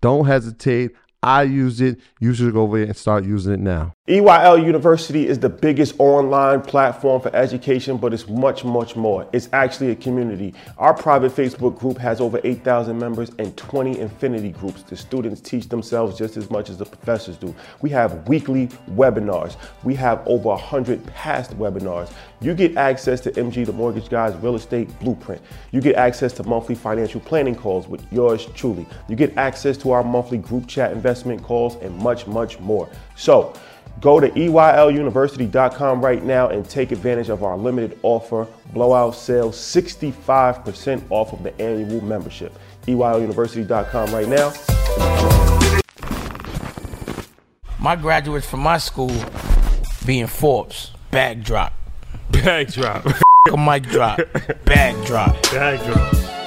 Don't hesitate. I use it. You should go over there and start using it now. EYL University is the biggest online platform for education, but it's much, much more. It's actually a community. Our private Facebook group has over 8,000 members and 20 infinity groups. The students teach themselves just as much as the professors do. We have weekly webinars. We have over 100 past webinars. You get access to MG, the mortgage guy's real estate blueprint. You get access to monthly financial planning calls with yours truly. You get access to our monthly group chat investment calls and much, much more. So, Go to EYLUniversity.com right now and take advantage of our limited offer, blowout sale, 65% off of the annual membership. EYLUniversity.com right now. My graduates from my school being Forbes, backdrop. Backdrop. a mic drop, bag drop. Bag drop.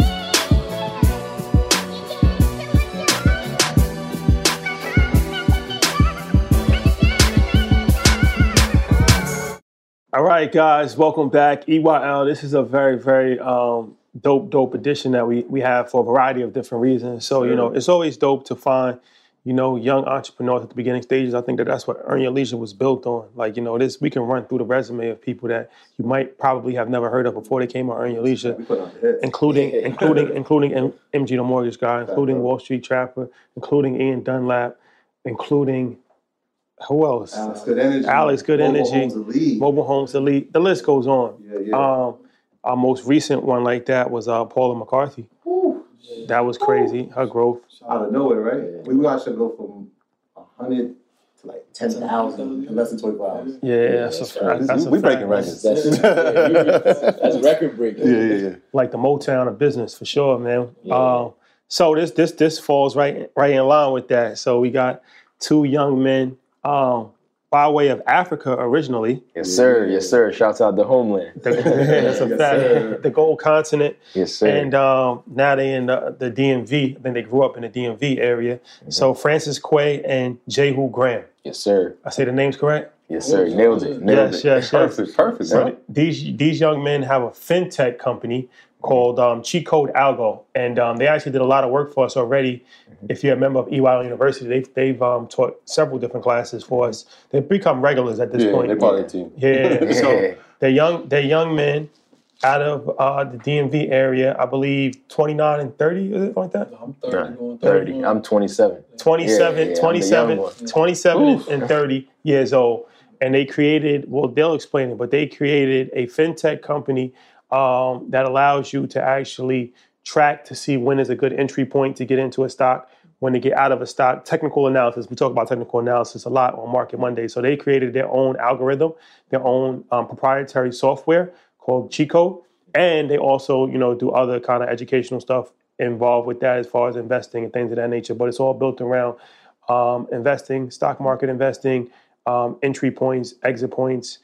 All right, guys, welcome back. EYL. This is a very, very um, dope, dope edition that we we have for a variety of different reasons. So you know, it's always dope to find you know young entrepreneurs at the beginning stages. I think that that's what Earn Your Leisure was built on. Like you know, this we can run through the resume of people that you might probably have never heard of before they came on Earn Your Leisure, including including including M- MG the Mortgage Guy, including Wall Street Trapper, including Ian Dunlap, including who else? Alex Good Energy. Alex Good Mobile Energy. Homes Elite. Mobile Homes Elite. The list goes on. Yeah, yeah. Um, our most recent one like that was uh, Paula McCarthy. Ooh, That was crazy. Her growth. Out of nowhere, right? We watched her go from 100 to like 10,000 in less than 24 hours. Yeah, that's, a, that's a we fact. breaking records. That's, that's record breaking. yeah, yeah, yeah. Like the Motown of business for sure, man. Um, so this this this falls right right in line with that. So we got two young men um, by way of Africa originally. Yes, sir. Yes, sir. Shouts out the Homeland. The, that's a Yes, fact. sir. The gold continent. Yes, sir. And um, now they in the, the DMV. I think they grew up in the DMV area. So Francis Quay and Jehu Graham. yes, sir. I say the names correct. Yes, sir. Nailed it. Nailed Yes, it. yes, yes. Perfect, perfect, So bro. these these young men have a fintech company called um, Cheat Code Algo, and um, they actually did a lot of work for us already. If you're a member of EYL University, they've they've um, taught several different classes for us. They've become regulars at this Yeah, point. they part of the team. Yeah, Yeah. so they're young. They're young men out of uh, the DMV area. I believe 29 and 30, is it like that? I'm Nah, 30 30. I'm 27. 27, Yeah, yeah, I'm the 27, young one. 27 and 30 years old. And they created, well, they'll explain it, but they created a fintech company um, that allows you to actually track to see when is a good entry point to get into a stock, when to get out of a stock. Technical analysis, we talk about technical analysis a lot on Market Monday. So they created their own algorithm, their own um, proprietary software called cheat code. And they also, you know, do other kind of educational stuff involved with that as far as investing and things of that nature. But it's all built around um, investing, stock market investing, um, entry points, exit points,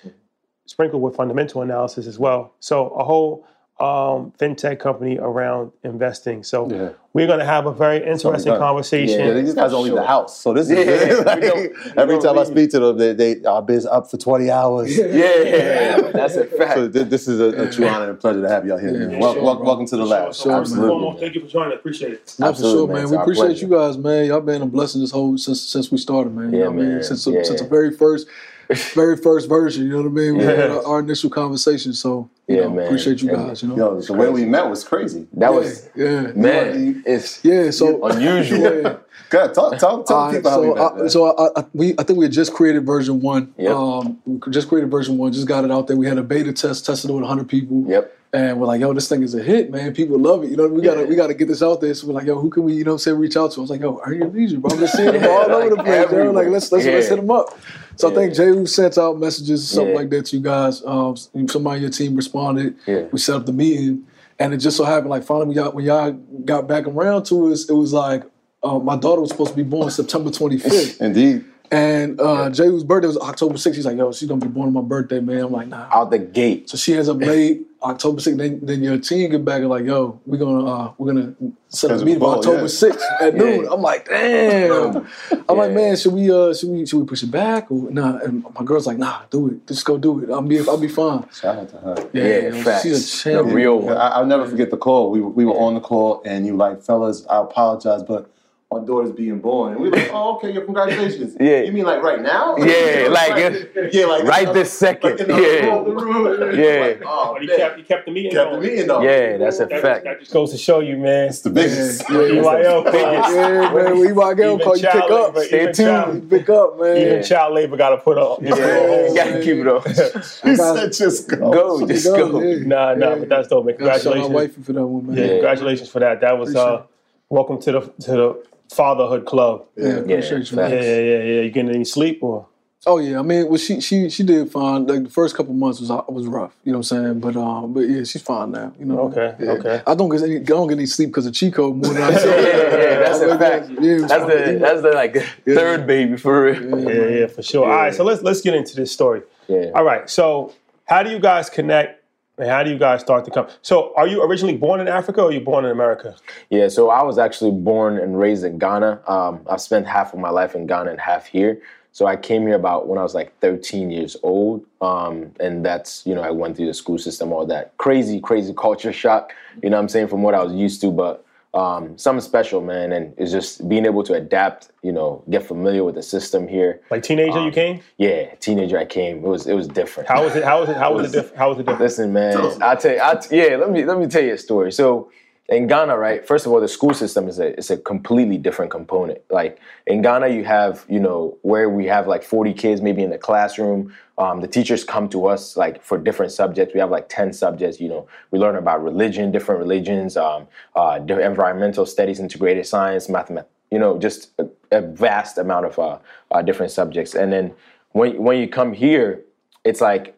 sprinkled with fundamental analysis as well. So a whole um, fintech company around investing. So Yeah. we're going to have a very interesting done. conversation. Yeah, these guys don't leave the house, so this is we like, every we don't time I speak to them, they they our biz up for twenty hours. Yeah, that's a fact. So th- this is a, a true honor and pleasure to have y'all here. man. for Wel- sure, wel- welcome to the lab. So first Absolutely. foremost, thank you for joining. Appreciate it. No, for Absolutely, sure, man. man. It's We appreciate pleasure. you guys, man. Y'all been a blessing this whole since since we started, man. You Yeah, know what I mean? man. Since Yeah. since the very first very first version, you know what I mean? We had Yeah. our, our initial conversation. So you Yeah, know, man. appreciate you And- guys, you know. Yo, the way we met was crazy. That yeah, was, yeah. man, it's Yeah, so unusual. yeah. Good. Talk, talk, tell All the right, people how we so, met. I, so I, I, we, I think we had just created version one. Yep. Um, we just created version one, just got it out there. We had a beta test, tested it with 100 people. Yep. And we're like, yo, this thing is a hit, man. People love it. You know, we gotta Yeah. we gotta get this out there. So we're like, yo, who can we, you know, say reach out to? I was like, yo, Earn Your Leisure, bro. I'm just seeing them all over the place, yo. Like let's let's, let's hit them up. So I think Yeah. Jay sent out messages, or something Yeah. like that to you guys. Um, somebody on your team responded. Yeah. We set up the meeting, and it just so happened, like finally, when y'all, when y'all got back around to us, it was like uh, my daughter was supposed to be born September 25th. Indeed. And uh, Jay's birthday was October 6th. He's like, yo, she's gonna be born on my birthday, man. I'm like, nah. Out the gate. So she ends up late, October 6th. Then, then your team get back and like, yo, we're gonna uh, we're gonna set up a meeting for October yeah. 6th at noon. Yeah. I'm like, damn. I'm like, man, should we uh should we should we push it back or nah? And my girl's like, nah, do it. Just go do it. I'll be I'll be fine. Shout out to her. Yeah, yo, facts. she's a The real one. I, I'll never forget the call. We, we were on the call, and you like, fellas, I apologize, but my daughter's being born. And we were like, oh, okay, yeah, congratulations. Yeah. You mean like right now? Yeah, like, yeah, like right this second. Like Yeah. room, the room. Yeah. Like, oh, But he man. kept, he kept the meeting kept the going. meeting though. Yeah, that's a That, fact. that just goes to show you, man. It's the biggest. Yeah, yeah. EYL calls. Yeah, man, we might go Even call you pick child up. labor- Stay even tuned. child- Pick up, man. Even Yeah. child labor got to put up. Yeah, you gotta keep it up. He said just go. Go, just go. Yeah. Nah, nah, but that's dope, man. Gotta shout out Congratulations. for that one, man. Yeah, Yeah. congratulations for that. That was uh, welcome to the to the fatherhood club. Yeah, appreciate you. Yeah, yeah, yeah, yeah. You getting any sleep or? Oh yeah, I mean, well, she she she did fine. Like the first couple months was uh, was rough, you know what I'm saying. But um, but yeah, she's fine now. You know. Okay, Yeah. okay. I don't get any I don't get any sleep because of cheat code more than I Yeah, yeah, that's a fact. Yeah, That's the that's the like third baby for real. Yeah, yeah, for sure. All right, so let's let's get into this story. Yeah. All right, so how do you guys connect And how do you guys start to come? So, are you originally born in Africa or you born in America? Yeah, so I was actually born and raised in Ghana. Um, I've spent half of my life in Ghana and half here. So I came here about when I was like 13 years old, um, and that's you know I went through the school system, all that crazy, crazy culture shock. You know what I'm saying from what I was used to, but um, something special, man, and it's just being able to adapt. You know, get familiar with the system here. Like teenager, you came. Yeah, teenager, I came. It was it was different. How was it? How was it? How was it different? How was it different? Listen, man, I'll tell you. I'll yeah, let me let me tell you a story. So in Ghana, right? First of all, the school system is a is a completely different component. Like in Ghana, you have you know where we have like forty kids maybe in the classroom. Um, the teachers come to us like for different subjects. We have like ten subjects. You know, we learn about religion, different religions, um, uh, environmental studies, integrated science, mathematics. You know, just a, a vast amount of uh, uh, different subjects. And then when when you come here, it's like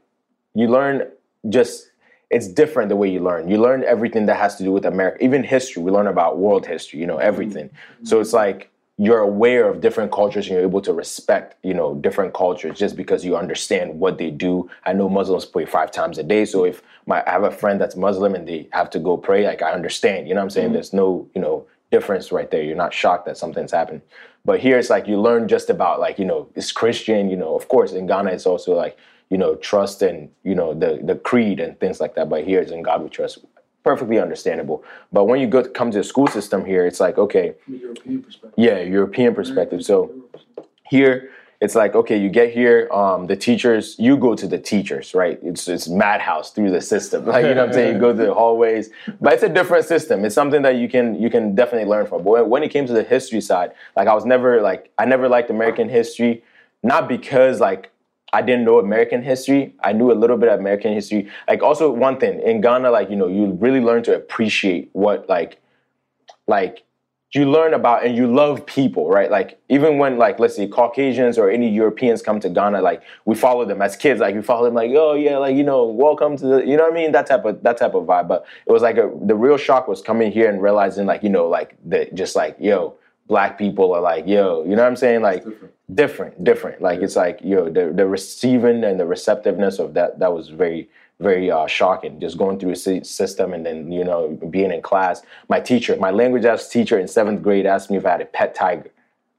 you learn just it's different the way you learn. You learn everything that has to do with America, even history. We learn about world history, you know, mm-hmm. everything. So it's like you're aware of different cultures and you're able to respect, you know, different cultures just because you understand what they do. I know Muslims pray five times a day. So if my I have a friend that's Muslim and they have to go pray, like I understand, you know what I'm saying? Mm-hmm. There's no, you know, difference right there. You're not shocked that something's happened. But here it's like you learn just about like, you know, it's Christian, you know, of course in Ghana it's also like you know, trust and you know the the creed and things like that. But here it's in God we trust. Perfectly understandable. But when you go come to the school system here, it's like okay, European perspective. yeah, European perspective. So here it's like okay, you get here, um, the teachers, you go to the teachers, right? It's it's madhouse through the system, like you know what I'm saying. You go to the hallways, but it's a different system. It's something that you can you can definitely learn from. But when it came to the history side, like I was never like I never liked American history, not because like I didn't know American history. I knew a little bit of American history. Like also one thing in Ghana, like you know, you really learn to appreciate what like like you learn about and you love people, right? Like even when like let's say Caucasians or any Europeans come to Ghana, like we follow them as kids, like we follow them like, oh yeah, like you know, welcome to the you know what I mean? That type of that type of vibe. But it was like a, the real shock was coming here and realizing like, you know, like the just like, yo, black people are like, yo, you know what I'm saying? Like different, different. Like it's like, yo, the the receiving and the receptiveness of that that was very very uh, shocking. Just going through a system and then you know being in class. My teacher, my language arts teacher in seventh grade, asked me if I had a pet tiger.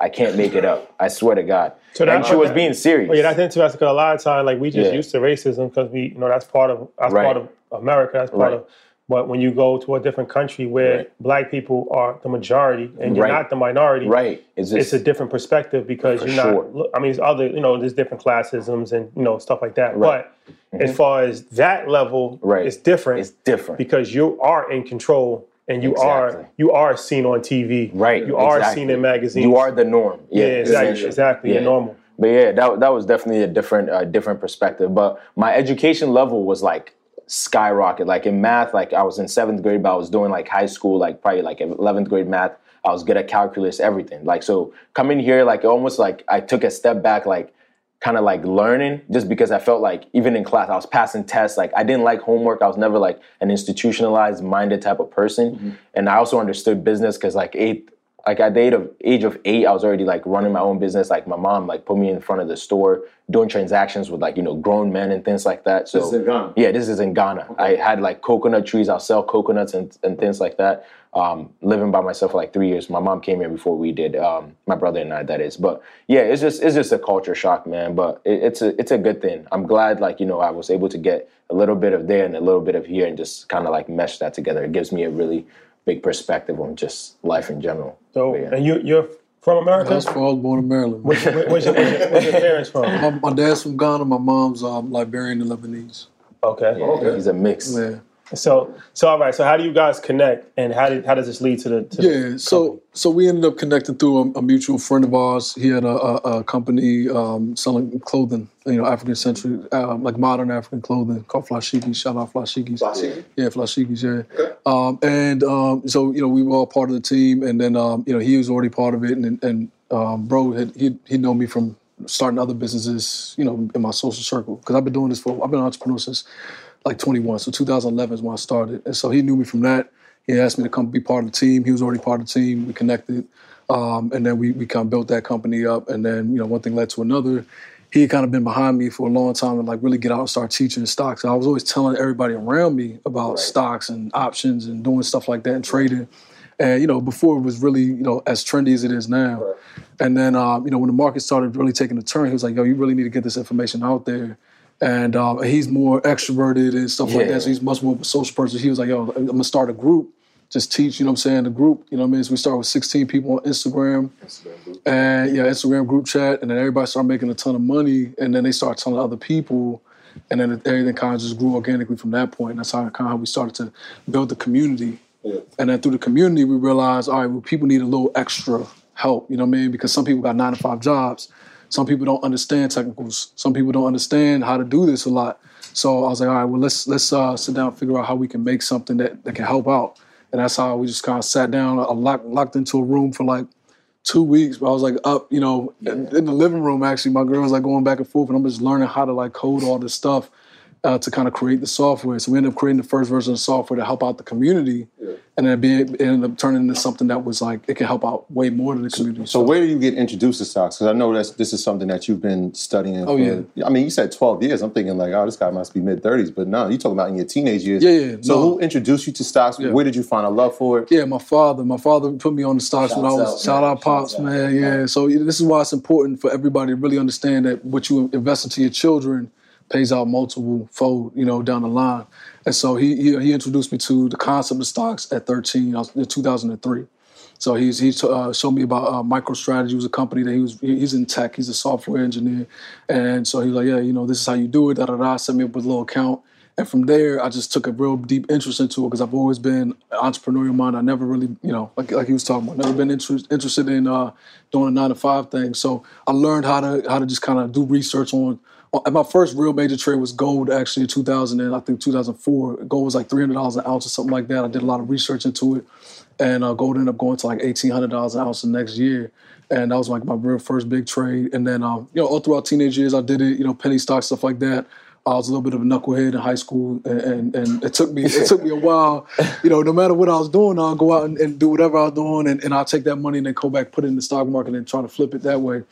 I can't make it up. I swear to God. So that- and she was being serious. Well, yeah, that's interesting because a lot of time, like we just Yeah. used to racism because we, you know, that's part of that's Right. part of America. That's part Right. of. But when you go to a different country where Right. black people are the majority and you're Right. not the minority, right. It's It's a different perspective because you're not. sure. look, I mean, there's other, you know, there's different classisms and you know stuff like that. Right. Mm-hmm. But as far as that level, Right. it's different. it's different. because you are in control and you are you are seen on TV. Right. You are exactly. seen in magazines. You are the norm. yeah, Yeah, exactly. Exactly. You're normal. But yeah, that that was definitely a different uh, different perspective. But my education level was like skyrocket. Like in math, like I was in seventh grade, but I was doing like high school, like probably like eleventh grade math. I was good at calculus, everything. Like so, coming here, like almost like I took a step back, like kind of like learning, just because I felt like even in class I was passing tests. Like I didn't like homework. I was never like an institutionalized minded type of person, mm-hmm. and I also understood business because like eighth like at the age of age of eight, I was already like running my own business. Like my mom like put me in front of the store doing transactions with like you know grown men and things like that. So This is in Ghana? yeah, this is in Ghana. I had like coconut trees. I'll sell coconuts and, and things like that. Um, living by myself for like three years. My mom came here before we did. Um, my brother and I, that is. But yeah, it's just it's just a culture shock, man. But it, it's a it's a good thing. I'm glad like you know I was able to get a little bit of there and a little bit of here and just kind of like mesh that together. It gives me a really big perspective on just life in general. So, yeah. and you you're from America? That's where I was born in Maryland. Where- where's, your, where's, your, where's your parents from? My, my dad's from Ghana. My mom's um, Liberian and Lebanese. Okay. Yeah, he's a mix. Yeah. So so all right. So how do you guys connect, and how did how does this lead to the? To the Yeah, so so we ended up connecting through a, a mutual friend of ours. He had a, a, a company um, selling clothing, you know, African century, uh, like modern African clothing called Flashiki. Shout out Flashikis. Flashiki? Yeah, Flashikis. Yeah. Um, and um, so you know we were all part of the team, and then um, you know he was already part of it, and and um, bro had he he known me from starting other businesses, you know, in my social circle because I've been doing this for I've been an entrepreneur since like 21. So 2011 is when I started, and so he knew me from that. He asked me to come be part of the team. He was already part of the team. We connected, um, and then we we kind of built that company up. And then you know one thing led to another, he had kind of been behind me for a long time to like really get out and start teaching stocks. I was always telling everybody around me about stocks and options and doing stuff like that and trading. And you know, before it was really you know as trendy as it is now. And then um, you know when the market started really taking a turn, he was like, "Yo, you really need to get this information out there." And um, he's more extroverted and stuff like that. So he's much more of a social person. He was like, "Yo, I'm gonna start a group." Just teach, you know what I'm saying? The group, you know what I mean? So we started with 16 people on Instagram and yeah, Instagram group chat, and then everybody started making a ton of money, and then they started telling other people, and then everything kind of just grew organically from that point. That's how kind of how we started to build the community, and then through the community, we realized, all right, well, people need a little extra help, you know what I mean? Because some people got nine to five jobs, some people don't understand technicals, some people don't understand how to do this a lot. So I was like, all right, well, let's let's uh, sit down and figure out how we can make something that, that can help out. And that's how we just kind of sat down, uh, locked, locked into a room for like two weeks. But I was like up, you know, in, in the living room. Actually, my girl was like going back and forth, and I'm just learning how to like code all this stuff uh, to kind of create the software. So we ended up creating the first version of software to help out the community, and then it, be, it ended up turning into something that was like it could help out way more than the community. So where do you get introduced to stocks? Because I know that's this is something that you've been studying. Oh, for, yeah. I mean, you said twelve years. I'm thinking like, oh, this guy must be mid thirties. But no, you talking about in your teenage years. Yeah, yeah, So no. who introduced you to stocks? Yeah. Where did you find a love for it? Yeah, my father. My father put me on the stocks when I was out, shout man. out pops, Shouts out. man. Yeah. So this is why it's important for everybody to really understand that what you invest into your children pays out multiple fold, you know, down the line. And so he he, he introduced me to the concept of stocks at 13, I was in 2003. So he's he uh, showed me about uh, MicroStrategy was a company that he was he's in tech. He's a software engineer, and so he's like, yeah, you know, this is how you do it. Da da da. Set me up with a little account, and from there, I just took a real deep interest into it because I've always been an entrepreneurial mind. I never really, you know, like like he was talking about, never been interest, interested in uh, doing a nine to five thing. So I learned how to how to just kind of do research on. On- My first real major trade was gold, actually in 2000 and I think 2004. Gold was like $300 an ounce or something like that. I did a lot of research into it, and uh, gold ended up going to like $1,800 an ounce the next year. And that was like my real first big trade. And then, um, you know, all throughout teenage years, I did it, you know, penny stock, stuff like that. I was a little bit of a knucklehead in high school, and, and, and it took me it took me a while. You know, no matter what I was doing, I'll go out and, and do whatever I was doing, and, and I'll take that money and then go back, put it in the stock market, and try to flip it that way.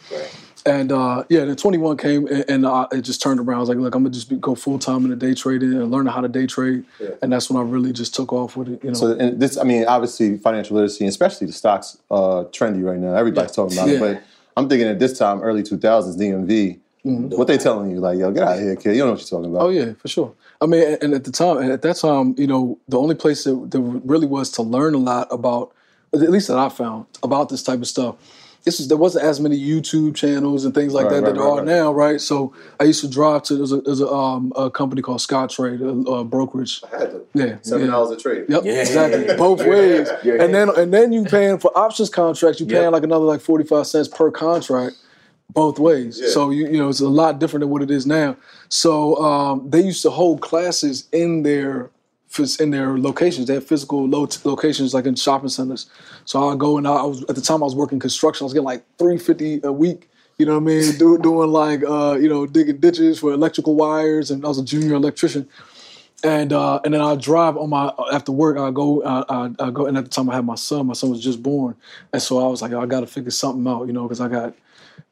And uh, yeah, then 21 came, and, and uh, it just turned around. I was like, look, I'm gonna just be, go full time in the day trading and learn how to day trade, and that's when I really just took off with it. You know, So and this, I mean, obviously financial literacy, especially the stocks, uh, trendy right now. Everybody's talking about it. Yeah. But I'm thinking at this time, early 2000s, DMV. What they telling you? Like, yo, get out of here, kid. You don't know what you're talking about. Oh yeah, for sure. I mean, and- and at the time, at that time, you know, the only place that there really was to learn a lot about, at least that I found about this type of stuff. This is there wasn't as many YouTube channels and things like Right, that right, that there right, are now, right? So I used to drive to there's a, there's a, um, a company called Scottrade, a, a brokerage. I had to. Yeah, Seven yeah. dollars a trade. Yep, Yeah. exactly. Both ways. Yeah. And then and then you paying for options contracts, you paying Yep. like another like 45 cents per contract both ways. So you you know it's a lot different than what it is now. So um, they used to hold classes in their phys- in their locations. They have physical lo- locations like in shopping centers. So I go and I, was at the time I was working construction. I was getting like 350 a week. You know what I mean? Do, doing like uh, you know digging ditches for electrical wires, and I was a junior electrician and uh, and then I drive on my after work. I go, I, I, I go, and at the time I had my son. My son was just born, and so I was like, I got to figure something out, you know, because I got,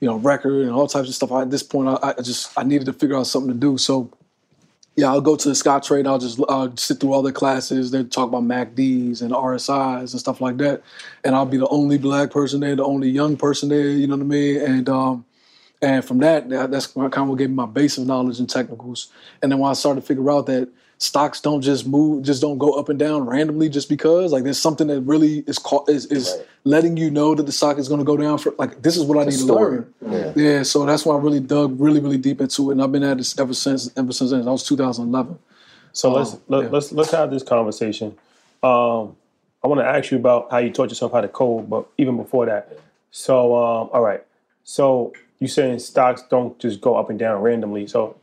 you know, record and all types of stuff. I, at this point, I, I just I needed to figure out something to do. So, yeah, I'll go to the Scottrade. I'll just I'll sit through all their classes. They talk about MACDs and RSIs and stuff like that, and I'll be the only black person there, the only young person there. You know what I mean? And um, and from that, that- that's kind of what gave me my base of knowledge and technicals. And then when I started to figure out that stocks don't just move, just don't go up and down randomly just because, like there's something that really is cau- is, is letting you know that the stock is going to go down for, like this is what I need to learn. Yeah. So that's why I really dug really, really deep into it. And I've been at this ever since, ever since then. That was 2011. So let's Um, let, yeah. let's let's have this conversation. Um, I want to ask you about how you taught yourself how to code, but even before that. So um, all right. So you saying stocks don't just go up and down randomly. So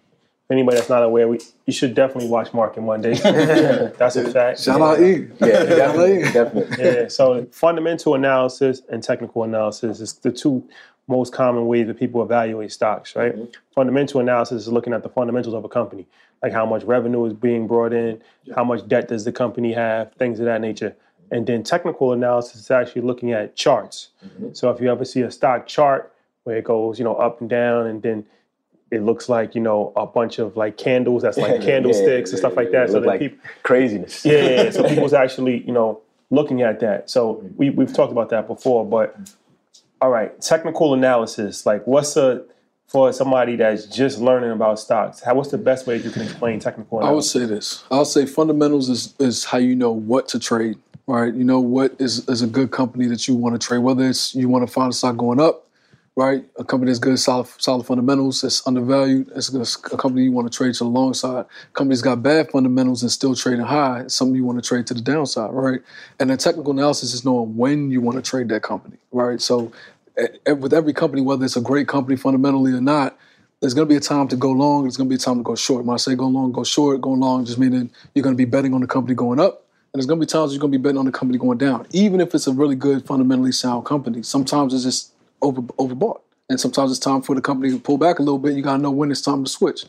anybody that's not aware, we you should definitely watch Mark Market Monday. that's a fact. Shout out E. Yeah, definitely, definitely. Yeah, so fundamental analysis and technical analysis is the two most common ways that people evaluate stocks, right? Mm-hmm. Fundamental analysis is looking at the fundamentals of a company, like how much revenue is being brought in, how much debt does the company have, things of that nature. And then technical analysis is actually looking at charts. Mm-hmm. So if you ever see a stock chart where it goes, you know, up and down, and then it looks like you know a bunch of like candles that's like candlesticks and stuff like that. So Look that like people, craziness. yeah, yeah, yeah. So people's actually, you know, looking at that. So we we've talked about that before, but all right, technical analysis. Like, what's a for somebody that's just learning about stocks? How what's the best way you can explain technical I would say this. I'll say fundamentals is is how you know what to trade. Right, you know what is is a good company that you want to trade. Whether it's you want to find a stock going up, right? A company that's good, solid, solid fundamentals, that's undervalued. It's a company you want to trade to the long side. Company's got bad fundamentals and still trading high. It's something you want to trade to the downside, right? And the technical analysis is knowing when you want to trade that company, right? So with every company, whether it's a great company fundamentally or not, there's going to be a time to go long. There's going to be a time to go short. When I say go long, go short, going long just meaning you're going to be betting on the company going up. And there's going to be times you're going to be betting on the company going down, even if it's a really good, fundamentally sound company. Sometimes it's just over overbought, and sometimes it's time for the company to pull back a little bit. You got to know when it's time to switch.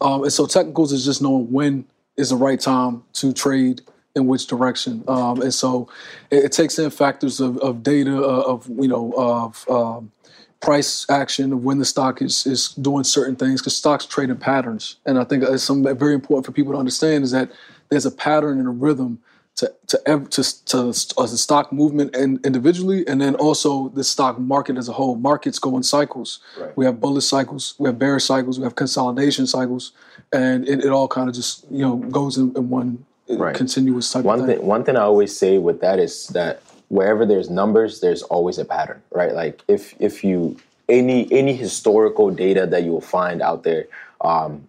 Um, and so technicals is just knowing when is the right time to trade in which direction. Um, and so it, it takes in factors of, of data, uh, of you know, of um, price action, of when the stock is is doing certain things, because stocks trade in patterns. And I think it's something very important for people to understand is that there's a pattern and a rhythm to to ev- to, to, uh, the stock movement and individually, and then also the stock market as a whole. Markets go in cycles. We have bullish cycles, we have bearish cycles, we have consolidation cycles, and it, it all kind of just you know goes in, in one Right. continuous type One of thing. thing, one thing I always say with that is that wherever there's numbers, there's always a pattern, right? Like if if you any any historical data that you'll find out there, um,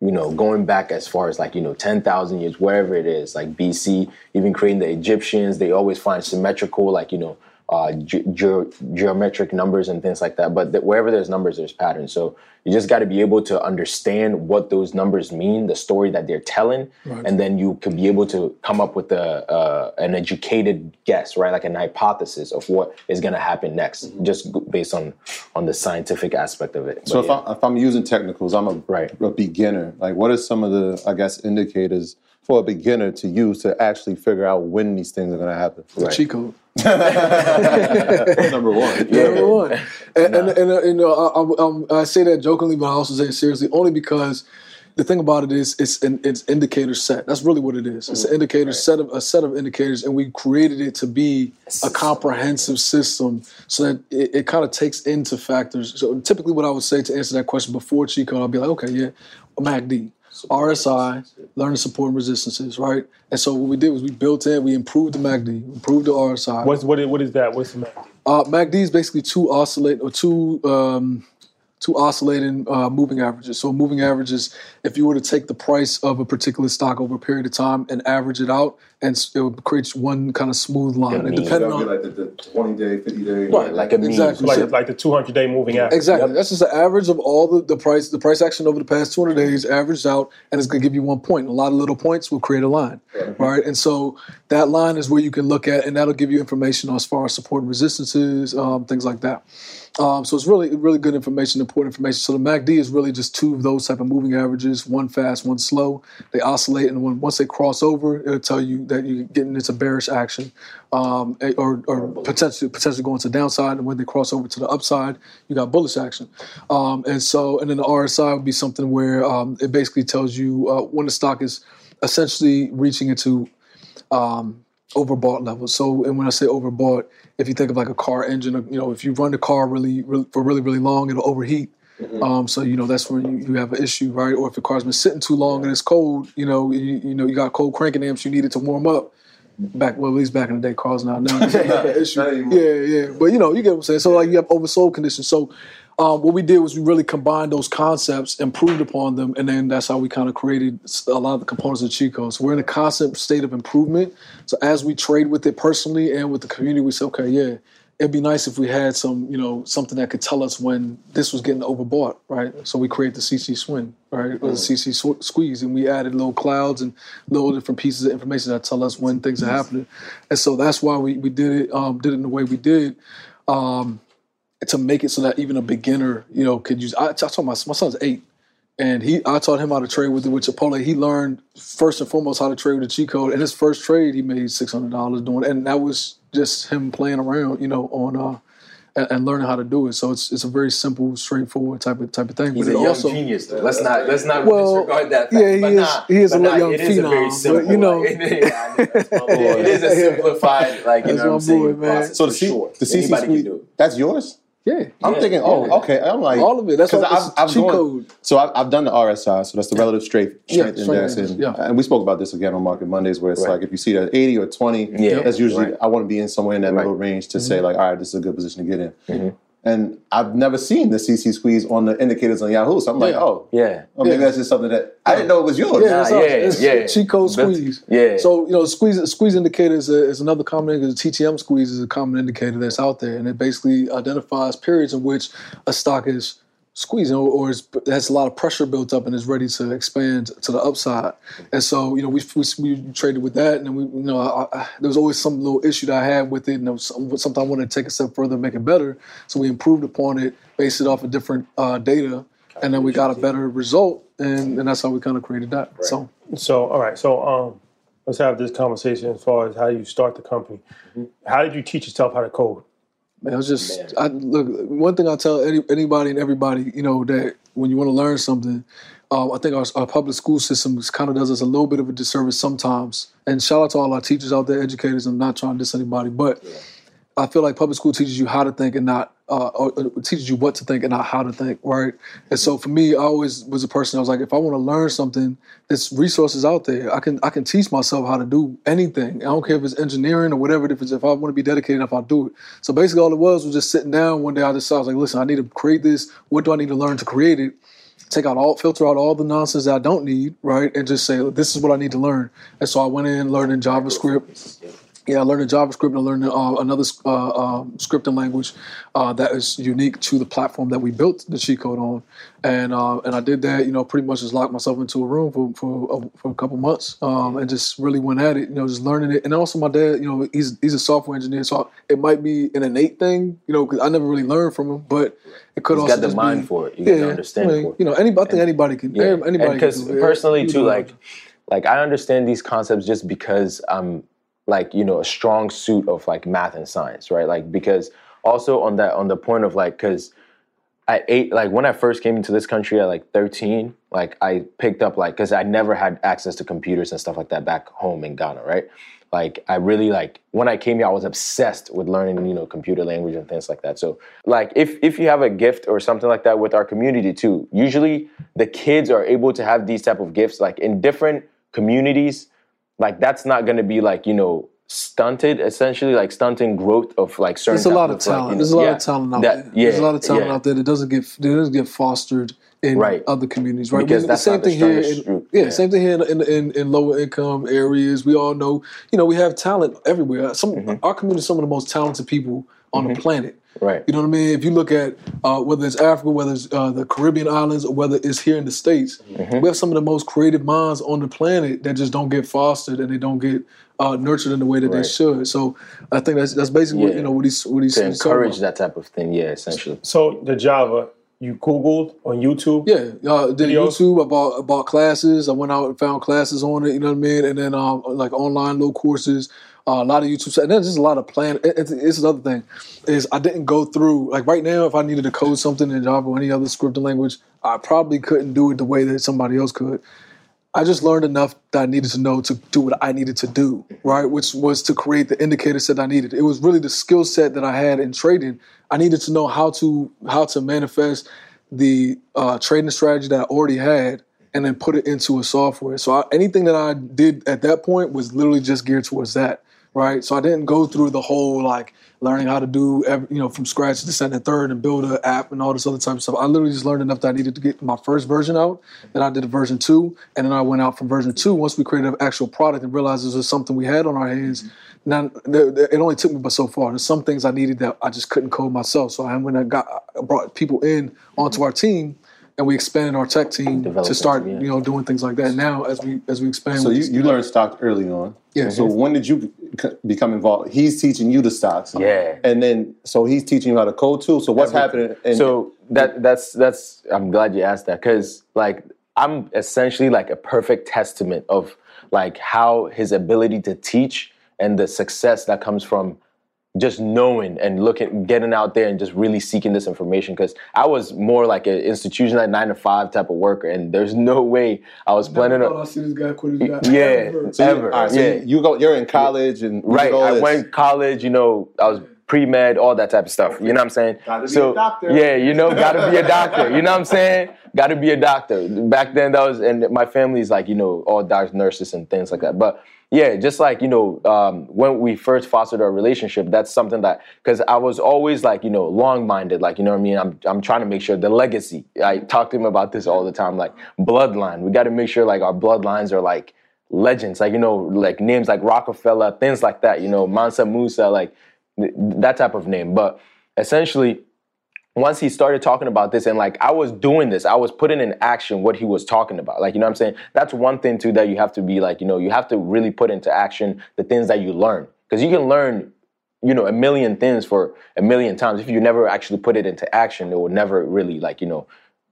you know, going back as far as like you know ten thousand years, wherever it is, like BC, even creating the Egyptians, they always find symmetrical, like you know. Uh, ge- ge- geometric numbers and things like that, but th- wherever there's numbers, there's patterns. So you just got to be able to understand what those numbers mean, the story that they're telling, and then you can be able to come up with a uh, an educated guess, right? Like an hypothesis of what is going to happen next, Mm-hmm. just g- based on on the scientific aspect of it. So But if, yeah. I, if I'm using technicals, I'm a, Right. a beginner. Like, what are some of the, I guess, indicators for a beginner to use to actually figure out when these things are going to happen? Cheat code. Number one. Number one. And, and, and, uh, you know, I, I, um, I say that jokingly, but I also say it seriously, only because the thing about it is it's an it's indicator set. That's really what it is. It's an indicator set of a set of indicators, and we created it to be a comprehensive system so that it, it kind of takes into factors. So typically, what I would say to answer that question before cheat code, I'll be like, okay, yeah, MACD. RSI, learning support and resistances, right? And so what we did was we built in, we improved the MACD, improved the RSI. What's what is, what is that? What's the math? Uh, MACD is basically two oscillate or two um, two oscillating uh, moving averages. So moving averages, if you were to take the price of a particular stock over a period of time and average it out, and it would create one kind of smooth line. and mean. depending on like the, the 20 day, 50 day. Right, like a mean. exactly. Like like the 200 day moving average. Exactly. That's just the average of all the, the price the price action over the past 200 days averaged out, and it's going to give you one point. A lot of little points will create a line, right? And so that line is where you can look at, and that'll give you information as far as support and resistances, um, things like that. Um, so it's really really good information, important information. So the MACD is really just two of those type of moving averages, one fast, one slow. They oscillate, and when, once they cross over, it'll tell you that you're getting into bearish action, um, or, or potentially potentially going to the downside. And when they cross over to the upside, you got bullish action. Um, and so, and then the RSI would be something where um, it basically tells you uh, when the stock is essentially reaching into um, overbought levels. So, and when I say overbought, if you think of like a car engine, you know, if you run the car really, really for really, really long, it'll overheat. Um, so you know that's when you, you have an issue, right? Or if the car's been sitting too long and it's cold, you know, you, you know you got cold cranking amps, you need it to warm up. Back well, at least back in the day, cars now now not issue. Not. Yeah, yeah, but you know, you get what I'm saying. So like you have oversold conditions. So um, what we did was we really combined those concepts, improved upon them, and then that's how we kind of created a lot of the components of codes. So we're in a constant state of improvement. So as we trade with it personally and with the community, we say, okay, yeah, it'd be nice if we had some, you know, something that could tell us when this was getting overbought, right? So we created the CC swing, right, or the CC sw- squeeze, and we added little clouds and little different pieces of information that tell us when things are happening. And so that's why we, we did it, um, did it in the way we did. Um, to make it so that even a beginner, you know, could use. I, I taught my my son's eight, and he I taught him how to trade with it with Chipotle. He learned first and foremost how to trade with the cheat code. And his first trade, he made six hundred dollars doing, and that was just him playing around, you know, on uh, and, and learning how to do it. So it's it's a very simple, straightforward type of type of thing. He's but a young also, genius, though. Let's not let's not Well, disregard that. Fact. yeah, he but is- Nah, he is a but little nah, young it is a phenom, very but, simple, you know- like, yeah, I know, that's my boy. it is a simplified, like you That's know what I'm saying. man. So the C, sure. the CC Anybody can suite, do it. that's yours? Yeah, I'm Yeah, thinking, oh, yeah. okay. I'm like All of it. That's what- I've, I've cheat code. So I've, I've done the RSI, so that's the relative strength, Yeah, strength strength index, and, yeah. and we spoke about this again on Market Mondays, where it's Right. like if you see that 80 or 20, Yeah, that's usually right. I want to be in somewhere in that middle range to Mm-hmm. say like, all right, this is a good position to get in. And I've never seen the CC squeeze on the indicators on Yahoo, so I'm like, Yeah. oh, Yeah. oh, maybe Yeah. that's just something that I didn't know it was yours. Yeah, it's, Nah, us. yeah, it's yeah. cheat code That's- squeeze. yeah. So you know, squeeze squeeze indicator is, a, is another common indicator. TTM squeeze is a common indicator that's out there, and it basically identifies periods in which a stock is squeezing or, or is, has a lot of pressure built up and is ready to expand to the upside. And so you know, we we, we traded with that, and then we you know, I, I, there was always some little issue that I had with it, and there was some, something I wanted to take a step further, and make it better. So we improved upon it, based it off of different uh, data, and then we got a better result, and, and that's how we kind of created that. So. So, all right. So, um, let's have this conversation as far as how you start the company. How did you teach yourself how to code? Man, it was just I look. One thing I tell any, anybody and everybody, you know, that when you want to learn something, um, I think our, our public school system kind of does us a little bit of a disservice sometimes. And shout out to all our teachers out there, educators. I'm not trying to diss anybody, but I feel like public school teaches you how to think and not uh, or, teaches you what to think and not how to think, right? And so for me, I always was a person. I was like, if I want to learn something, there's resources out there. I can I can teach myself how to do anything. I don't care if it's engineering or whatever If it is. If I want to be dedicated enough, I'll do it. So basically, all it was was just sitting down one day. I just I was like, listen, I need to create this. What do I need to learn to create it? take out all filter out all the nonsense that I don't need, right? And just say this is what I need to learn. And so I went in learning JavaScript. Yeah, I learned JavaScript and I learned uh, another uh, um, scripting language uh, that is unique to the platform that we built the cheat code on. And uh, and I did that, you know, pretty much just locked myself into a room for for a, for a couple months um, and just really went at it, you know, just learning it. And also my dad, you know, he's he's a software engineer, so it might be an innate thing, you know, because I never really learned from him, but it could He's also got the mind be, for it. You got the understanding I mean, for. You know, anybody, I think anybody can. Yeah, Anybody because do it. personally too, like, like I understand these concepts just because I'm like you know a strong suit of like math and science, right? Like because also on that on the point of like because at eight like when I first came into this country at like 13, like I picked up like because I never had access to computers and stuff like that back home in Ghana, right? Like I really like when I came here, I was obsessed with learning, you know, computer language and things like that. So like if if you have a gift or something like that with our community too, usually the kids are able to have these type of gifts like in different communities. Like that's not gonna be like, you know, stunted essentially, like stunting growth of like certain There's a lot of like, talent. you know- There's a lot yeah, of talent out that- there. Yeah, There's a lot of talent yeah. out there that doesn't get that doesn't get fostered in Right. other communities, right? Because We- that's the same not the thing here. In, yeah, yeah. same thing here in, in, in, lower income areas. We all know, you know, we have talent everywhere. Some Mm-hmm. our community is some of the most talented people on the planet. Right. You know what I mean? If you look at uh, whether it's Africa, whether it's uh, the Caribbean islands, or whether it's here in the states, Mm-hmm. we have some of the most creative minds on the planet that just don't get fostered and they don't get uh, nurtured in the way that they should. So I think that's that's basically what you know what he's what he's To he's encourage about. that type of thing, yeah, essentially. So, the Java, you Googled on YouTube? Yeah, uh, did Videos? YouTube. I bought, I bought classes. I went out and found classes on it. You know what I mean? And then um, like online little courses. Uh, a lot of YouTube. And then just a lot of plan. it- It's, it's another thing is I didn't go through like right now. If I needed to code something in Java or any other scripting language, I probably couldn't do it the way that somebody else could. I just learned enough that I needed to know to do what I needed to do, right? Which was to create the indicator set I needed. It was really the skill set that I had in trading. I needed to know how to how to manifest the uh, trading strategy that I already had and then put it into a software. So I, anything that I did at that point was literally just geared towards that, right? So I didn't go through the whole like learning how to do every, you know from scratch the second and third and build an app and all this other type of stuff. I literally just learned enough that I needed to get my first version out. Then I did a version two, and then I went out from version two once we created an actual product and realized this was something we had on our hands. Mm-hmm. Now there- there- it only took me but so far. There's some things I needed that I just couldn't code myself. So I when I got I brought people in onto our team. And we expanded our tech team to start, team, yeah. you know, doing things like that. Now, as we as we expand, So you, this- you learned stock early on. Yeah. So when did you become involved? He's teaching you the stocks. Yeah. And then so he's teaching you how to code too. So what's happening? In, so that that's that's I'm glad you asked that because like I'm essentially like a perfect testament of like how his ability to teach and the success that comes from just knowing and looking, getting out there and just really seeking this information. Because I was more like an institution, like nine to five type of worker, and there's no way I was planning Oh, I on. see this guy quit his job. Yeah, Ever. So you- ever. all right, so yeah, you, you go. You're in college and right. all I this. went college. You know, I was pre med, all that type of stuff. You know what I'm saying? Gotta be so a doctor. yeah, you know, gotta be a doctor. You know what I'm saying? Gotta be a doctor. Back then, that was, and my family's like, you know, all doctors, nurses, and things like that. But yeah, just like you know, um, when we first fostered our relationship, that's something that because I was always like, you know, long-minded. Like, you know what I mean? I'm I'm trying to make sure the legacy. I talk to him about this all the time. Like bloodline, we got to make sure like our bloodlines are like legends, like you know, like names like Rockefeller, things like that. You know, Mansa Musa, like th- that type of name. But essentially, once he started talking about this and like I was doing this, I was putting in action what he was talking about. Like, you know what I'm saying? That's one thing too that you have to be like, you know, you have to really put into action the things that you learn. Because you can learn, you know, a million things for a million times. If you never actually put it into action, it will never really like, you know,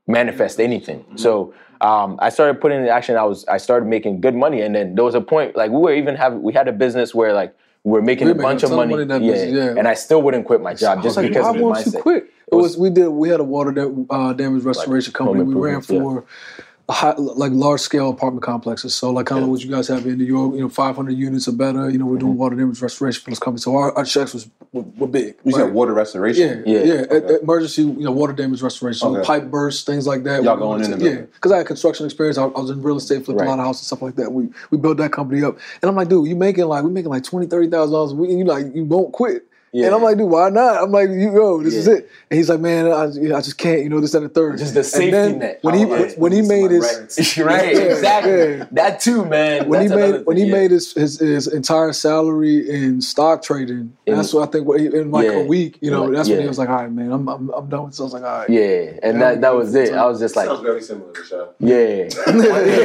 manifest anything. So um, I started putting in action. I was I started making good money, and then there was a point like we were even having we had a business where like were making We a were bunch of money, of money yeah, business, yeah. and I still wouldn't quit my job just was like, because why of the won't you quit? It was, we did we had a water da- uh, damage restoration company. We ran for a high, like large scale apartment complexes. So like kind of what you guys have in New York, you know, 500 units or better. You know, we're doing Mm-hmm. water damage restoration for this company. So our, our checks was were, were big. You right? said water restoration. Yeah, Yeah, yeah, e- emergency, you know, water damage restoration, so Okay. pipe bursts, things like that. Y'all going went in to- yeah, because I had construction experience. I, I was in real estate, flipped Right. a lot of houses, stuff like that. We we built that company up, and I'm like, dude, you making like we making like twenty, thirty thousand dollars a week, and you like you won't quit. Yeah. And I'm like, dude, why not? I'm like, you go, this is it. And he's like, man, I, I just can't, you know, this and the third. Just the And safety then net. When he Oh, yeah. when he made his right, Yeah, exactly. yeah. That too, man. when he That's another made when thing, he yeah. made his, his his entire salary in stock trading, In- that's what I think. What in like Yeah. a week, you know, that's when he was like, all right, man, I'm I'm, I'm done with So I was like, all right. yeah, and that that was it. I was just like, Sounds very similar to Shaw. yeah,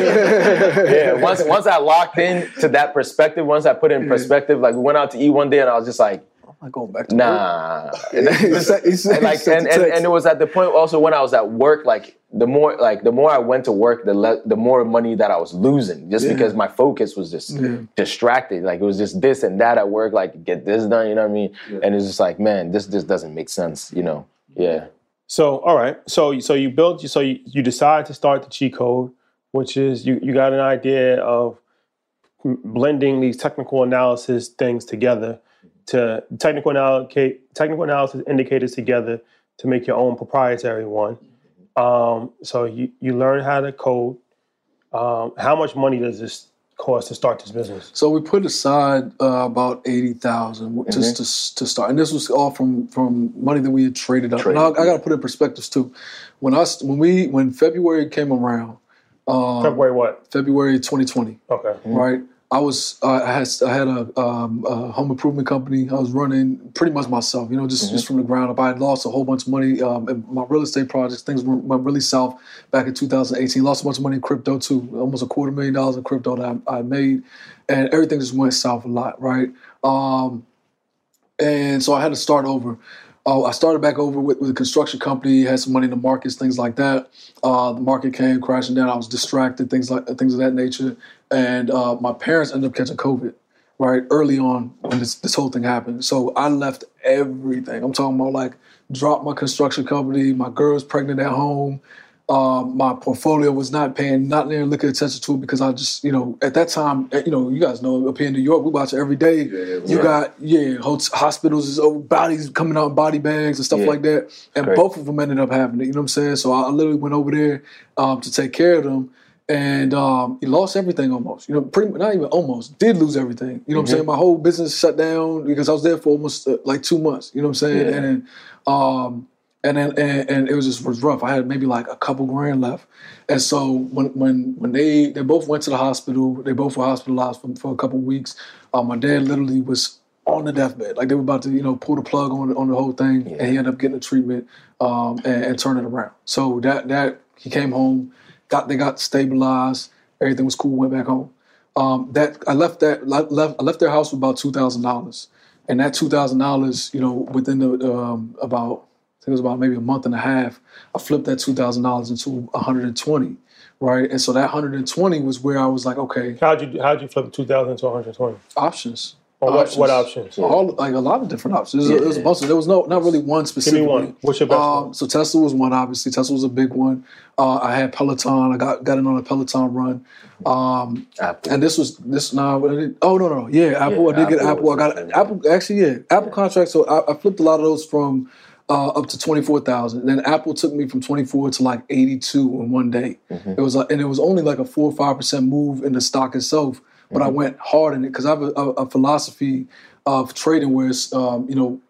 yeah. Once once I locked in to that perspective, once I put it in perspective, like we went out to eat one day, and I was just like, I'm not going back to work. nah. he said, he said, and like and, and, and it was at the point also when I was at work, like the more like the more I went to work, the le- the more money that I was losing, just Yeah. because my focus was just Yeah. distracted. Like it was just this and that at work, like get this done, you know what I mean? And it's just like, man, this just doesn't make sense, you know? Yeah. So, all right. So, so you built. So you, you decide to start the cheat code, which is you you got an idea of blending these technical analysis things together to technical allocate technical analysis indicators together to make your own proprietary one. Um, so you you learn how to code. Um, how much money does this cost to start this business? So we put aside uh, about eighty thousand just to to start, and this was all from from money that we had traded up. and I, I got to put it in perspectives too. When us when we when February came around, um, February what? February 2020, Okay. right? I was uh, I had I had a, um, a home improvement company. I was running pretty much myself, you know, just just from the ground up. I had lost a whole bunch of money um, in my real estate projects. Things went, went really south back in 2018. Lost a bunch of money in crypto too, almost a quarter million dollars in crypto that I, I made, and everything just went south a lot, right? Um, and so I had to start over. Uh, I started back over with, with a construction company, had some money in the markets, things like that. Uh, the market came crashing down. I was distracted, things like things of that nature. And uh, my parents ended up catching COVID, right early on when this this whole thing happened. So I left everything. I'm talking about like dropped my construction company. My girl's pregnant at home. Um, my portfolio was not paying not near looking attention to it because I just you know at that time eh, you know you guys know up here in New York we watch it every day. you got yeah hospitals is over bodies coming out in body bags and stuff Yeah. like that, and Great. both of them ended up having it. You know what I'm saying? So I, literally went over there um, to take care of them. And um, he lost everything almost. You know, pretty not even almost. Did lose everything. You know what I'm saying? My whole business shut down because I was there for almost uh, like two months. You know what I'm saying? Yeah. And um, and then and, and it was just was rough. I had maybe like a couple grand left, and so when when when they they both went to the hospital, they both were hospitalized for, for a couple weeks. Uh, my dad literally was on the deathbed, like they were about to you know pull the plug on on the whole thing, and he ended up getting the treatment um, and, and turn it around. So that that he came home, got they got stabilized, everything was cool, went back home. Um, that I left that left I left their house with about two thousand dollars, and that two thousand dollars, you know, within the um, about I think it was about maybe a month and a half, I flipped that two thousand dollars into one hundred and twenty, right? And so that hundred and twenty was where I was like, okay, How'd you how'd you flip two thousand to one hundred twenty? options. Or what, Options. what options? All like a lot of different options. There was, there was a bunch of, there was no not really one Give specific. me one. What's your best Um, one? so Tesla was one, obviously. Tesla was a big one. Uh, I had Peloton. I got got in on a Peloton run. Um, Apple. and this was this now. oh no no yeah Apple. Yeah, I did get Apple Apple. I got. Apple. Actually yeah Apple contracts. So I, I flipped a lot of those from uh, up to twenty four thousand. Then Apple took me from twenty four to like eighty two in one day. Mm-hmm. It was like, and it was only like a four or five percent move in the stock itself. But I Mm-hmm. went hard in it because I have a, a, a philosophy of trading where it's um, you know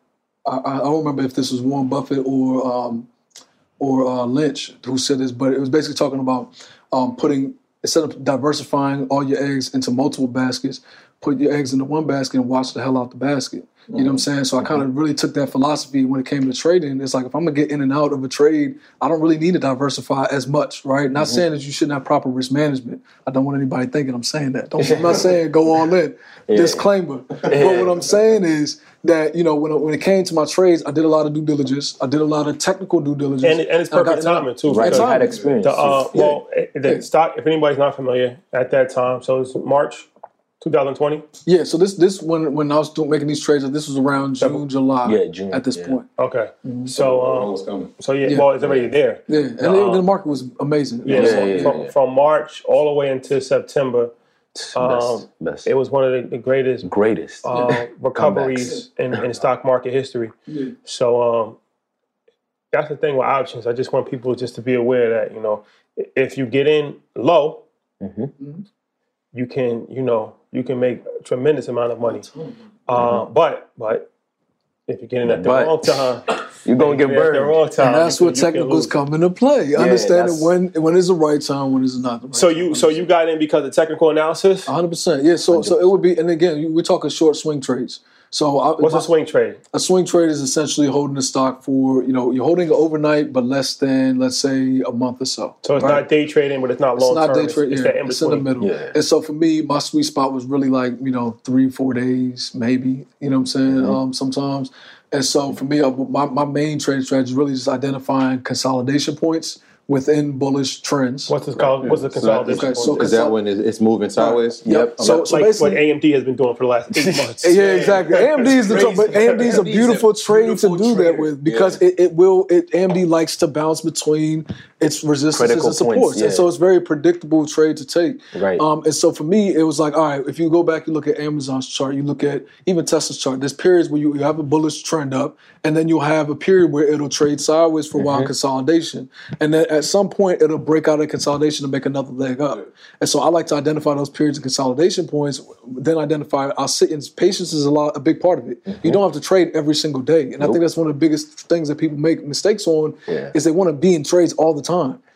I, I don't remember if this was Warren Buffett or um, or uh, Lynch who said this, but it was basically talking about um, putting instead of diversifying all your eggs into multiple baskets, put your eggs into one basket and watch the hell out the basket. You know what I'm saying? So I kind of really took that philosophy when it came to trading. It's like if I'm gonna get in and out of a trade, I don't really need to diversify as much, right? Not saying that you shouldn't have proper risk management. I don't want anybody thinking I'm saying that. Don't, I'm not saying go all in. Disclaimer. But what I'm saying is that you know when it, when it came to my trades, I did a lot of due diligence. I did a lot of technical due diligence, And, and it's I got- perfect timing too. Right, because you had experience. The, uh, Yeah. Well, eh, the Yeah. stock. If anybody's not familiar, at that time, so it's March 2020. Yeah, so this this when when I was doing, making these trades, this was around June, July. Yeah, June, At this yeah. point, Okay. So, um, Almost coming. so yeah, Yeah. well, it's already there. yeah, and Uh, the, the market was amazing. Yeah, Yeah, so yeah, from, yeah. from March all the way into September, um, best, best. it was one of the, the greatest greatest. uh, recoveries in, in stock market history. Yeah. So um, that's the thing with options. I just want people just to be aware that you know if you get in low, Mhm. you can you know you can make a tremendous amount of money. Uh, but but if you get in at the But- wrong time, You're gonna get at the burned. wrong time, And that's you where can- you can technicals come into play. Understanding that's- when when is the right time, when is it not the right So time. you so you got in because of technical analysis. 100 percent yeah. So so it would be, and again, you- we're talking short swing trades. So I, What's my- a swing trade? a swing trade is essentially holding the stock for you know you're holding it overnight, but less than let's say a month or so. So it's right? not day trading, but it's not long. It's not term. day It's, trade. it's yeah, that in it's in the middle. Yeah. And so for me, my sweet spot was really like you know three, four days, maybe. You know what I'm saying? Mm-hmm. Um, sometimes. And so for me, my my main trading strategy is really just identifying consolidation points within bullish trends. What's this called? What's the So consolidation? Okay, so? Is that when it- it's moving sideways? Yep. So, so like what AMD has been doing for the last eight months. Yeah, exactly. AMD is the but AMD is a beautiful trade to do that with because it, it will it AMD likes to bounce between its resistance Critical and supports. points, And so it's very predictable trade to take. Right. Um, and so for me, it was like, all right, if you go back and look at Amazon's chart, you look at even Tesla's chart, there's periods where you, you have a bullish trend up, and then you'll have a period where it'll trade sideways for a Mm-hmm. while consolidation. And then at some point it'll break out of consolidation and make another leg up. And so I like to identify those periods of consolidation points, then identify our sit ins. Patience is a lot a big part of it. Mm-hmm. You don't have to trade every single day. And I think that's one of the biggest things that people make mistakes on Yeah. is they want to be in trades all the time.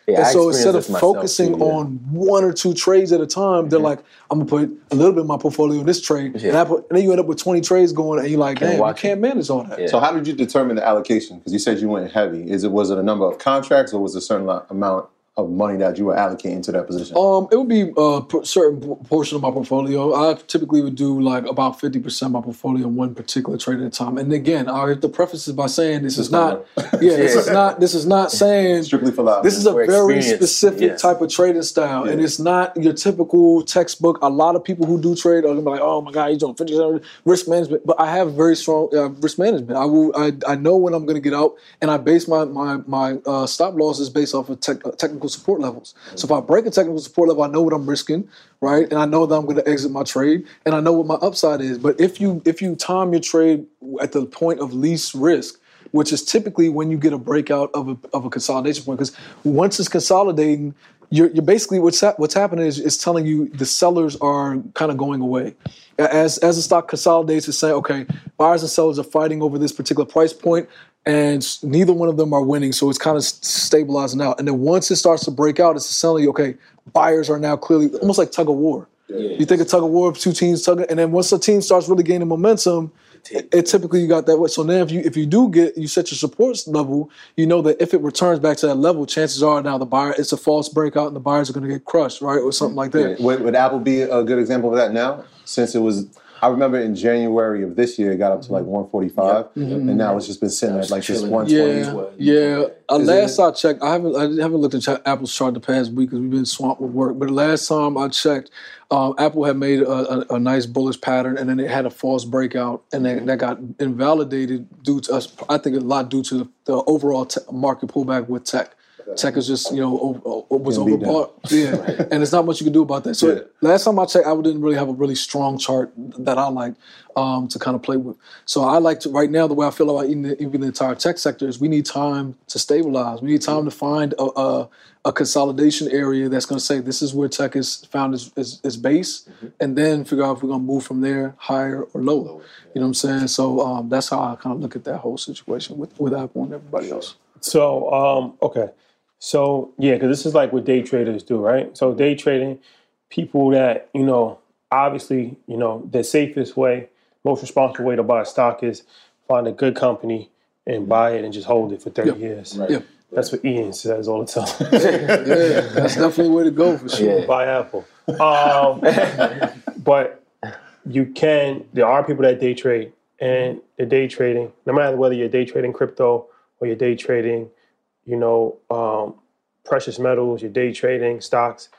Yeah, and I so instead of myself, focusing too, yeah. on one or two trades at a time, they're mm-hmm. like, I'm gonna put a little bit of my portfolio in this trade, and, Yeah. I put, and then you end up with 20 trades going, and you're like, damn, you can't manage all that. Yeah. So how did you determine the allocation? Because you said you went heavy. Is it was it a number of contracts or was it a certain amount of money that you were allocating to that position? Um, it would be a certain portion of my portfolio. I typically would do like about fifty percent of my portfolio in one particular trade at a time. And again, I have to preface this by saying this is not, yeah, this is not, this is not saying Strictly for life. This is a For very specific yes. type of trading style, and it's not your typical textbook. A lot of people who do trade are gonna be like, "Oh my God, you're doing fifty percent risk management." But I have very strong uh, risk management. I will, I, I know when I'm gonna get out, and I base my my my uh, stop losses based off of tech, uh, technical support levels. So if I break a technical support level, I know what I'm risking, right? And I know that I'm gonna exit my trade, and I know what my upside is. But if you if you time your trade at the point of least risk which is typically when you get a breakout of a, of a consolidation point. Because once it's consolidating, you're, you're basically what's hap- what's happening is it's telling you the sellers are kind of going away. As as the stock consolidates, it's saying, okay, buyers and sellers are fighting over this particular price point, and neither one of them are winning. So it's kind of stabilizing out. And then once it starts to break out, it's telling you, okay, buyers are now clearly almost like tug of war. You think of tug of war, two teams tugging, and then once the team starts really gaining momentum, it, it typically you got that way. So now if you if you do get you set your support level, you know that if it returns back to that level, chances are now the buyer it's a false breakout and the buyers are going to get crushed, right, or something hmm. like that. Would, would Apple be a good example of that now? Since it was I remember in January of this year, it got up to like 145, and now it's just been sitting at like this Chilling. 120. Yeah, yeah. Uh, last it- I checked, I haven't I haven't looked at Ch- Apple's chart the past week because we've been swamped with work. But the last time I checked, um, Apple had made a, a, a nice bullish pattern, and then it had a false breakout, and then that got invalidated due to us. I think a lot due to the, the overall te- market pullback with tech. Tech is just you know over, over- was Getting beat down. overbought, yeah, and it's not much you can do about that. So Yeah. last time I checked, I didn't really have a really strong chart that I liked um, to kind of play with. So I like to right now the way I feel about even the, even the entire tech sector is we need time to stabilize. We need time to find a, a, a consolidation area that's going to say this is where tech is found its, its, its base, and then figure out if we're going to move from there higher or lower. You know what I'm saying? So um, that's how I kind of look at that whole situation with with Apple and everybody else. So, um, okay. So, yeah, because this is like what day traders do, right? So, day trading, people that, you know, obviously, you know, the safest way, most responsible way to buy a stock is find a good company and buy it and just hold it for 30 years. Yeah, That's what Ian says all the time. yeah, that's definitely way to go for sure. Yeah. buy Apple. Um, but you can. There are people that day trade, and the day trading, no matter whether you're day trading crypto or you're day trading, you know, um, precious metals, you're day trading stocks.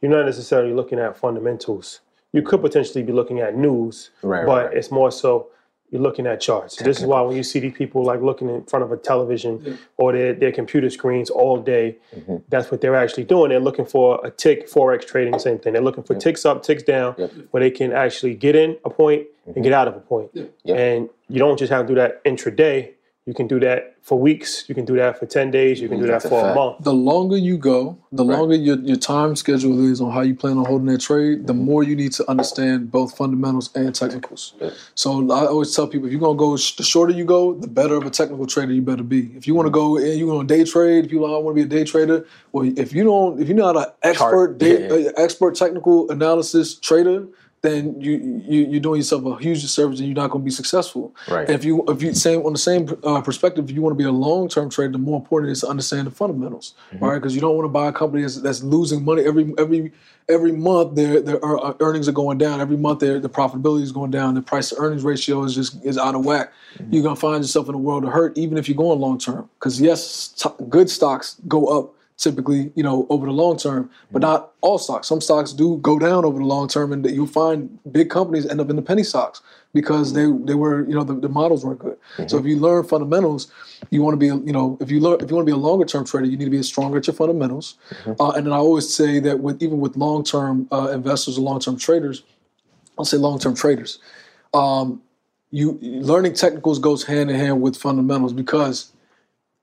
You're not necessarily looking at fundamentals. You could potentially be looking at news, Right, but right, right. it's more so you're looking at charts. This is why when you see these people like looking in front of a television or their, their computer screens all day, Mm-hmm. that's what they're actually doing. They're looking for a tick, forex trading, same thing. They're looking for ticks up, ticks down, where they can actually get in a point Mm-hmm. and get out of a point. Yep. And you don't just have to do that intraday. You can do that for weeks. You can do that for ten days. You can do that for a month. the longer you go, the longer your, your time schedule is on how you plan on holding that trade, the more you need to understand both fundamentals and technicals. So I always tell people if you're gonna go, the shorter you go, the better of a technical trader you better be. If you want to go and you want to day trade, if you want to be a day trader, well, if you don't, if you're not an expert, day, yeah. uh, expert technical analysis trader. Then you, you you're doing yourself a huge disservice, and you're not going to be successful. Right. And if you if you same on the same uh, perspective, if you want to be a long term trader, the more important it is to understand the fundamentals, Mm-hmm. right? Because you don't want to buy a company that's, that's losing money every every every month. Their their uh, earnings are going down every month. Their the profitability is going down. The price to earnings ratio is just is out of whack. Mm-hmm. You're gonna find yourself in a world of hurt, even if you're going long term. Because yes, t- good stocks go up typically, you know, over the long term, but Mm-hmm. not all stocks. Some stocks do go down over the long term, and that you'll find big companies end up in the penny stocks because they they were, you know, the, the models weren't good. Mm-hmm. So if you learn fundamentals, you want to be, you know, if you learn if you want to be a longer term trader, you need to be stronger at your fundamentals. Mm-hmm. Uh, and then I always say that with even with long term uh, investors or long term traders, I'll say long term traders. Um, you learning technicals goes hand in hand with fundamentals because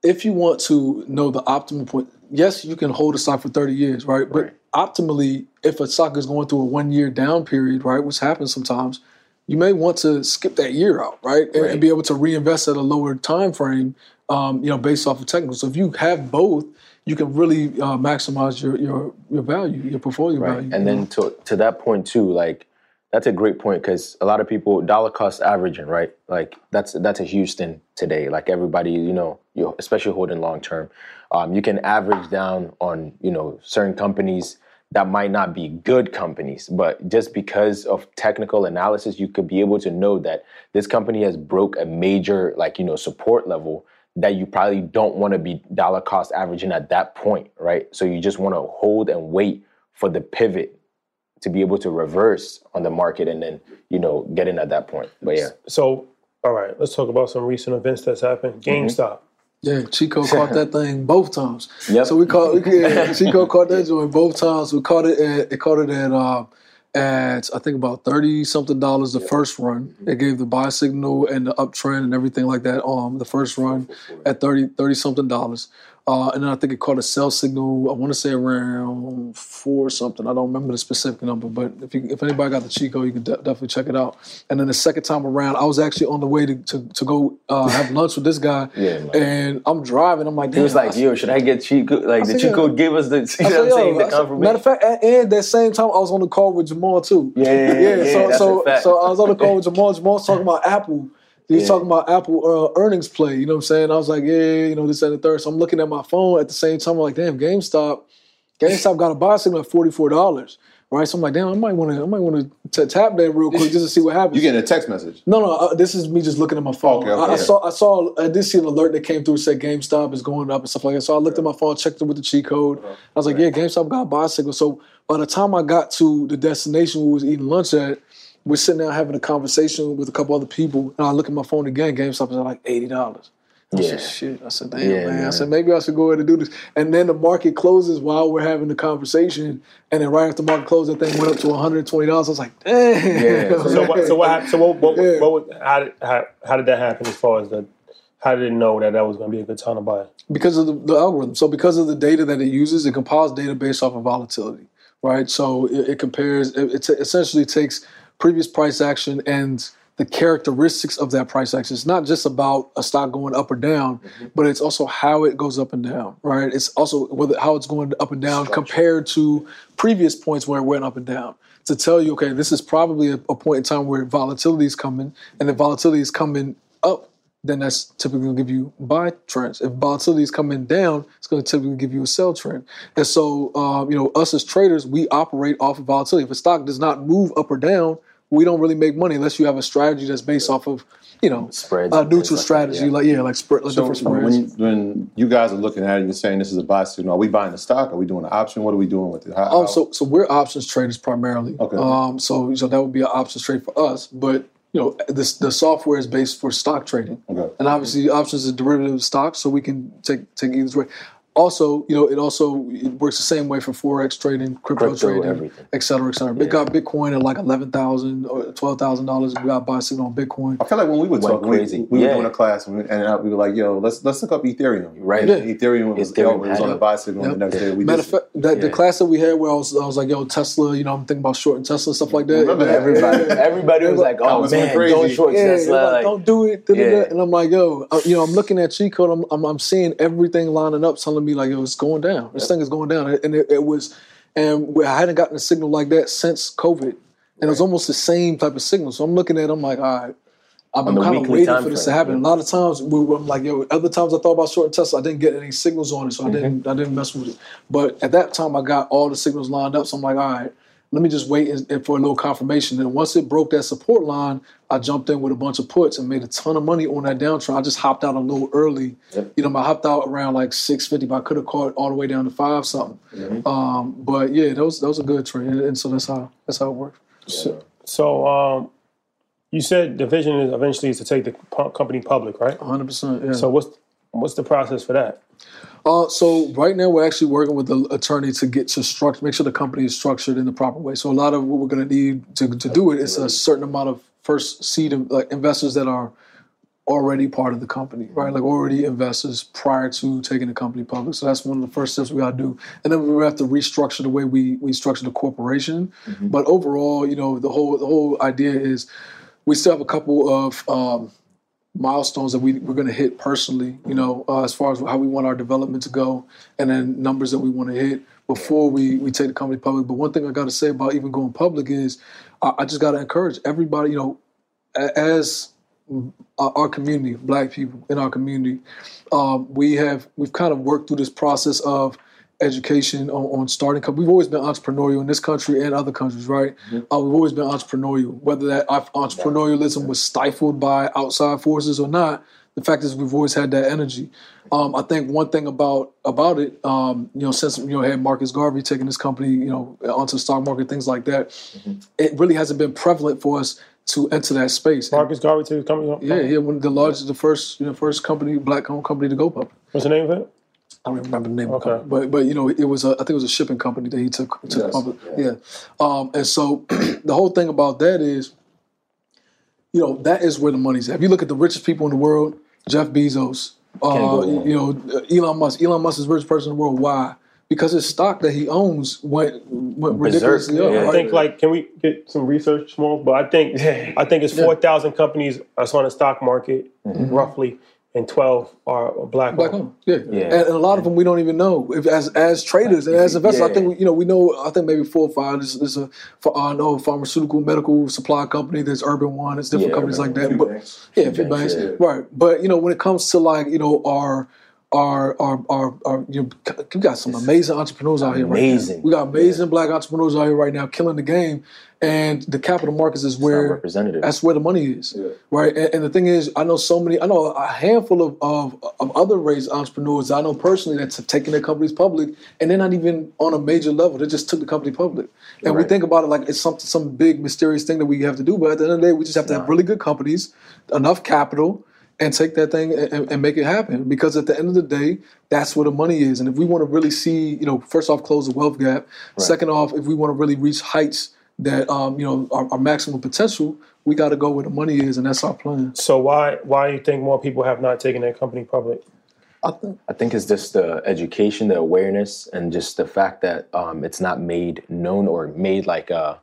if you want to know the optimal point, yes, you can hold a stock for 30 years, right? But optimally, if a stock is going through a one year down period, right, which happens sometimes, you may want to skip that year out, right? And, and be able to reinvest at a lower time frame, um, you know, based off of technical. So if you have both, you can really uh, maximize your, your your value, your portfolio value. And then to to that point too, like that's a great point because a lot of people dollar cost averaging, right? Like that's that's a huge thing today. Like everybody, you know, you especially holding long term, um, you can average down on you know certain companies that might not be good companies, but just because of technical analysis, you could be able to know that this company has broke a major like you know support level that you probably don't want to be dollar cost averaging at that point, right? So you just want to hold and wait for the pivot to be able to reverse on the market and then you know get in at that point. But yeah, So, all right, let's talk about some recent events that's happened. Mm-hmm. GameStop. Yeah, cheat code caught that thing both times. Yep. So we caught yeah, cheat code caught that joint both times. We caught it at it caught it at uh, at I think about thirty something dollars the first run. It gave the buy signal and the uptrend and everything like that. Um, the first run at 30 30 something dollars. Uh, and then I think it caught a sell signal. I want to say around four something. I don't remember the specific number, but if you, if anybody got the cheat code, you can de- definitely check it out. And then the second time around, I was actually on the way to to, to go uh, have lunch with this guy. Yeah, man. and I'm driving. I'm like, he was like, "Yo, should I get code? Like the said, cheat yeah. gave us the you I know what I'm saying the confirmation." Matter of fact, and, and that same time I was on the call with Jamal too. Yeah, yeah, yeah, yeah, so that's so fact. so I was on the call with Jamal. Jamal was talking about Apple. He was Yeah. talking about Apple uh, earnings play. You know what I'm saying? I was like, yeah, you know this and the third. So I'm looking at my phone at the same time. I'm like, damn, GameStop, GameStop got a buy signal at forty four dollars. right? So I'm like, damn, I might want to, I might want to tap that real quick just to see what happens. You getting a text message? No, no, uh, this is me just looking at my phone. Okay, okay, I, I saw, I saw, I did see an alert that came through said GameStop is going up and stuff like that. So I looked at my phone, checked it with the cheat code. I was like, yeah, GameStop got a buy signal. So by the time I got to the destination we was eating lunch at, we're sitting there having a conversation with a couple other people, and I look at my phone again. GameStop is at like eighty dollars. I Yeah. said, shit. I said, damn, Yeah, man. I said, maybe I should go ahead and do this. And then the market closes while we're having the conversation. And then right after the market closed, that thing went up to $120. I was like, damn. Yeah. So what? So what happened? So what? What? Yeah. what was, how, did, how, how did that happen? As far as the, how did it know that that was going to be a good time to buy? because of the, the algorithm. So because of the data that it uses, it compiles data based off of volatility, right? So it, it compares. It, it essentially takes previous price action and the characteristics of that price action. It's not just about a stock going up or down, but it's also how it goes up and down, right? It's also whether how it's going up and down compared to previous points where it went up and down. To tell you, okay, this is probably a, a point in time where volatility is coming, and the volatility is coming up then that's typically going to give you buy trends. If volatility is coming down, it's going to typically give you a sell trend. And so, um, you know, us as traders, we operate off of volatility. If a stock does not move up or down, we don't really make money unless you have a strategy that's based off of, you know, Spreads a and things neutral like that, strategy, yeah. like yeah, like spread, like So different spreads. when you, when you guys are looking at it, you're saying this is a buy signal. Are we buying the stock? Are we doing an option? What are we doing with it? How, Um, how- so so we're options traders primarily. Okay. Um, so so that would be an options trade for us, but you know this the software is based for stock trading, Okay. and obviously options is a derivative of stock, so we can take take either way. Also, you know, it also it works the same way for forex trading, crypto, Crypto, trading, everything. et cetera, et cetera. We got Bitcoin at like eleven thousand or twelve thousand dollars. We got buy signal on Bitcoin. I feel like when we were Went talking, crazy. we Yeah. were doing a class and, we, and we were like, "Yo, let's let's look up Ethereum." Right. And Ethereum was, Ethereum was on it. the buy signal. and The next day, we Matter of fact, that, the class that we had where I was, I was like, yo, Tesla, you know, I'm thinking about shorting Tesla and stuff like that. Remember that? Everybody, everybody was like, "Oh Comments went man, crazy. don't short yeah, Tesla." like, like- don't do it. da-da-da. Yeah. And I'm like, yo, uh, you know, I'm looking at cheat code. I'm, I'm, I'm seeing everything lining up, telling me like, it was going down. This thing is going down, and it, it was, and I hadn't gotten a signal like that since COVID, and it was almost the same type of signal. So I'm looking at, it, I'm like, all right. I've been kind of waiting for this to happen. yeah. A lot of times, we, I'm like, yo. Other times, I thought about shorting Tesla. I didn't get any signals on it, so I didn't. I didn't mess with it. But at that time, I got all the signals lined up. So I'm like, all right, let me just wait and, and for a little confirmation. And once it broke that support line, I jumped in with a bunch of puts and made a ton of money on that downtrend. I just hopped out a little early. You know, I hopped out around like six fifty, but I could have caught all the way down to five something. Um, but yeah, that was that was a good trade, and so that's how that's how it worked. So, um, you said the vision is eventually is to take the company public, right? One hundred percent. So what's what's the process for that? Uh, so right now we're actually working with the attorney to get to structure, make sure the company is structured in the proper way. So a lot of what we're going to need to to do it is a certain amount of first seed like investors that are already part of the company, right? Like already investors prior to taking the company public. So that's one of the first steps we got to do, and then we have to restructure the way we we structure the corporation. But overall, you know, the whole the whole idea is we still have a couple of um, milestones that we, we're going to hit personally, you know, uh, as far as how we want our development to go, and then numbers that we want to hit before we, we take the company public. But one thing I got to say about even going public is I, I just got to encourage everybody, you know, as our community, black people in our community, um, we have we've kind of worked through this process of education on, on starting companies. We've always been entrepreneurial in this country and other countries, right? Uh, we've always been entrepreneurial. Whether that entrepreneurialism was stifled by outside forces or not, the fact is we've always had that energy. Um, I think one thing about about it, um, you know, since you know had Marcus Garvey taking this company, you know, onto the stock market, things like that, it really hasn't been prevalent for us to enter that space. Marcus Garvey to the company. Yeah, yeah, one of the largest, the first, you know, first company, black-owned company to go public. What's the name of it? I don't remember the name of Okay. it, but but you know, it was a, I think it was a shipping company that he took took Yes, public. Yeah, um, and so the whole thing about that is, you know, that is where the money's at. If you look at the richest people in the world, Jeff Bezos, uh, you know, Elon Musk. Elon Musk is the richest person in the world. Why? Because his stock that he owns went went Berserk, ridiculously up. yeah. I think like can we get some research more? But I think I think it's four thousand companies that's on the stock market roughly, and twelve are black. Black owned. owned, yeah. Yeah. And, and a lot of them we don't even know. If as as traders and as investors, I think we, you know we know. I think maybe four or five. There's, there's a for I know pharmaceutical medical supply company. There's Urban One. There's different Yeah, companies like that. But yeah, few banks, banks, yeah. right? But you know when it comes to like you know our are are are, are you know, we got some amazing entrepreneurs out here right now. Amazing. We got amazing black entrepreneurs out here right now killing the game, and the capital markets is Not where representative. that's where the money is, right? And, and the thing is, I know so many. I know a handful of, of of other raised entrepreneurs I know personally that's taken their companies public, and they're not even on a major level. They just took the company public, and we think about it like it's something, some big mysterious thing that we have to do. But at the end of the day, we just have to have really good companies, enough capital, and take that thing and, and- and make it happen. Because at the end of the day, that's where the money is. And if we want to really see, you know, first off, close the wealth gap. Second off, if we want to really reach heights that um, you know our, are maximum potential, we got to go where the money is, and that's our plan. So why why do you think more people have not taken their company public? I think I think it's just the education, the awareness, and just the fact that um, it's not made known or made like a,